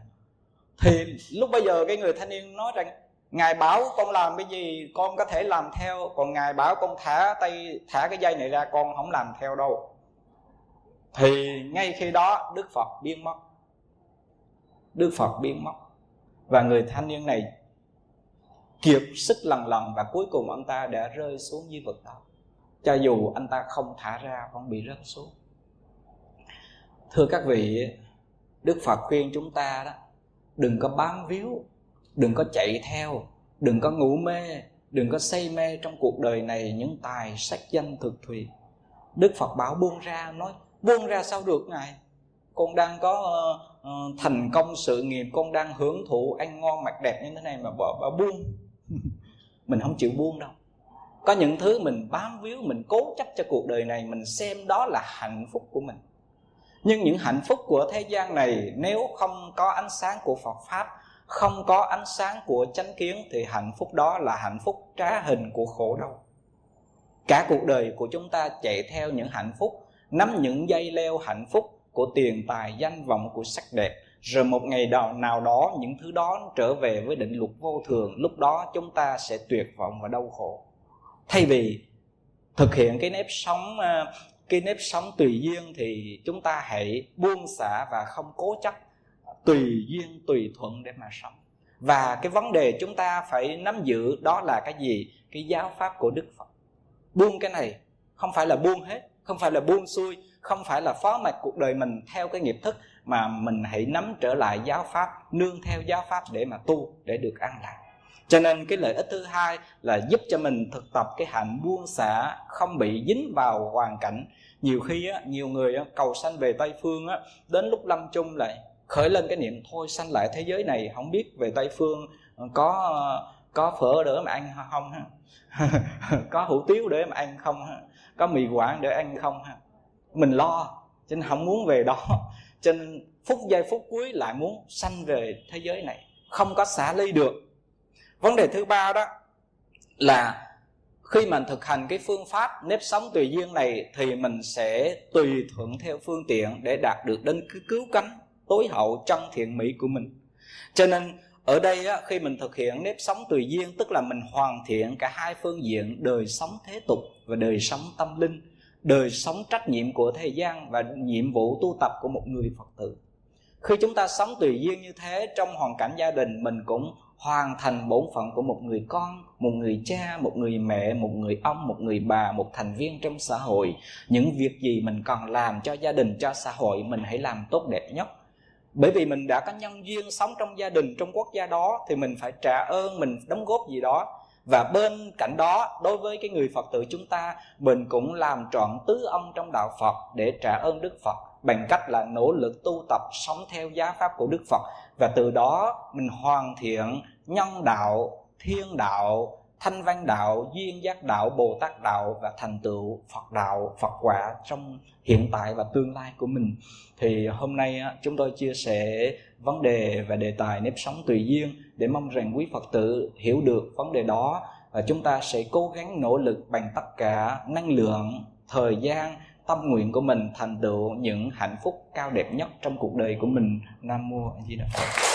Thì lúc bây giờ cái người thanh niên nói rằng, ngài bảo con làm cái gì, con có thể làm theo. Còn ngài bảo con thả tay, thả cái dây này ra, con không làm theo đâu thì ngay khi đó, đức phật biến mất. Đức phật biến mất. Và người thanh niên này kiệt sức lần lần và cuối cùng anh ta đã rơi xuống dưới vực đó. Cho dù anh ta không thả ra, vẫn bị rớt xuống. Thưa các vị, đức phật khuyên chúng ta đó, đừng có bám víu, đừng có chạy theo, đừng có ngủ mê, đừng có say mê trong cuộc đời này những tài sắc danh thực thùy đức phật bảo buông ra, nói buông ra sao được ngài? Con đang có uh, uh, thành công sự nghiệp con đang hưởng thụ ăn ngon mặc đẹp như thế này mà bỏ bỏ buông. (laughs) Mình không chịu buông đâu. Có những thứ mình bám víu mình cố chấp cho cuộc đời này mình xem đó là hạnh phúc của mình. Nhưng những hạnh phúc của thế gian này nếu không có ánh sáng của phật pháp không có ánh sáng của chánh kiến thì hạnh phúc đó là hạnh phúc trá hình của khổ đau. Cả cuộc đời của chúng ta chạy theo những hạnh phúc nắm những dây leo hạnh phúc của tiền tài danh vọng của sắc đẹp. Rồi một ngày nào, nào đó những thứ đó trở về với định luật vô thường lúc đó chúng ta sẽ tuyệt vọng và đau khổ. Thay vì thực hiện cái nếp sống ờ, cái nếp sống tùy duyên thì chúng ta hãy buông xả và không cố chấp tùy duyên tùy thuận để mà sống. Và cái vấn đề chúng ta phải nắm giữ đó là cái gì? Cái giáo pháp của đức phật. Buông cái này không phải là buông hết không phải là buông xuôi không phải là phó mặc cuộc đời mình theo cái nghiệp thức mà mình hãy nắm trở lại giáo pháp nương theo giáo pháp để mà tu để được an lạc. Cho nên cái lợi ích thứ hai là giúp cho mình thực tập cái hạnh buông xả không bị dính vào hoàn cảnh. Nhiều khi á, nhiều người á, cầu sanh về tây phương á, đến lúc lâm chung lại khởi lên cái niệm thôi sanh lại thế giới này không biết về tây phương ờ, có có phở để mà ăn không ha? (laughs) Có hủ tiếu để mà ăn không ha? Có mì quảng để ăn không ha? Mình lo, cho nên không muốn về đó. (laughs) Cho nên phút giây phút cuối lại muốn sanh về thế giới này. Không có xả ly được. Vấn đề thứ ba đó là khi mình thực hành cái phương pháp nếp sống tùy duyên này thì mình sẽ tùy thuận theo phương tiện để đạt được đến cứu cánh tối hậu trong thiện mỹ của mình. Cho nên ở đây á, khi mình thực hiện nếp sống tùy duyên tức là mình hoàn thiện cả hai phương diện đời sống thế tục và đời sống tâm linh đời sống trách nhiệm của thời gian và nhiệm vụ tu tập của một người phật tử. Khi chúng ta sống tùy duyên như thế trong hoàn cảnh gia đình mình cũng hoàn thành bổn phận của một người con một người cha một người mẹ một người ông một người bà một thành viên trong xã hội. Những việc gì mình còn làm cho gia đình cho xã hội mình hãy làm tốt đẹp nhất bởi vì mình đã có nhân duyên sống trong gia đình, trong quốc gia đó, thì mình phải trả ơn, mình đóng góp gì đó. Và bên cạnh đó, đối với cái người phật tử chúng ta, mình cũng làm trọn tứ ông trong đạo phật để trả ơn đức phật bằng cách là nỗ lực tu tập sống theo giá pháp của đức phật. Và từ đó mình hoàn thiện nhân đạo, thiên đạo, thanh văn đạo, duyên giác đạo, bồ tát đạo và thành tựu phật đạo, phật quả trong hiện tại và tương lai của mình. Thì hôm nay chúng tôi chia sẻ vấn đề và đề tài nếp sống tùy duyên để mong rằng quý phật tử hiểu được vấn đề đó. Và chúng ta sẽ cố gắng nỗ lực bằng tất cả năng lượng, thời gian, tâm nguyện của mình thành tựu những hạnh phúc cao đẹp nhất trong cuộc đời của mình. Nam mô a di đà phật.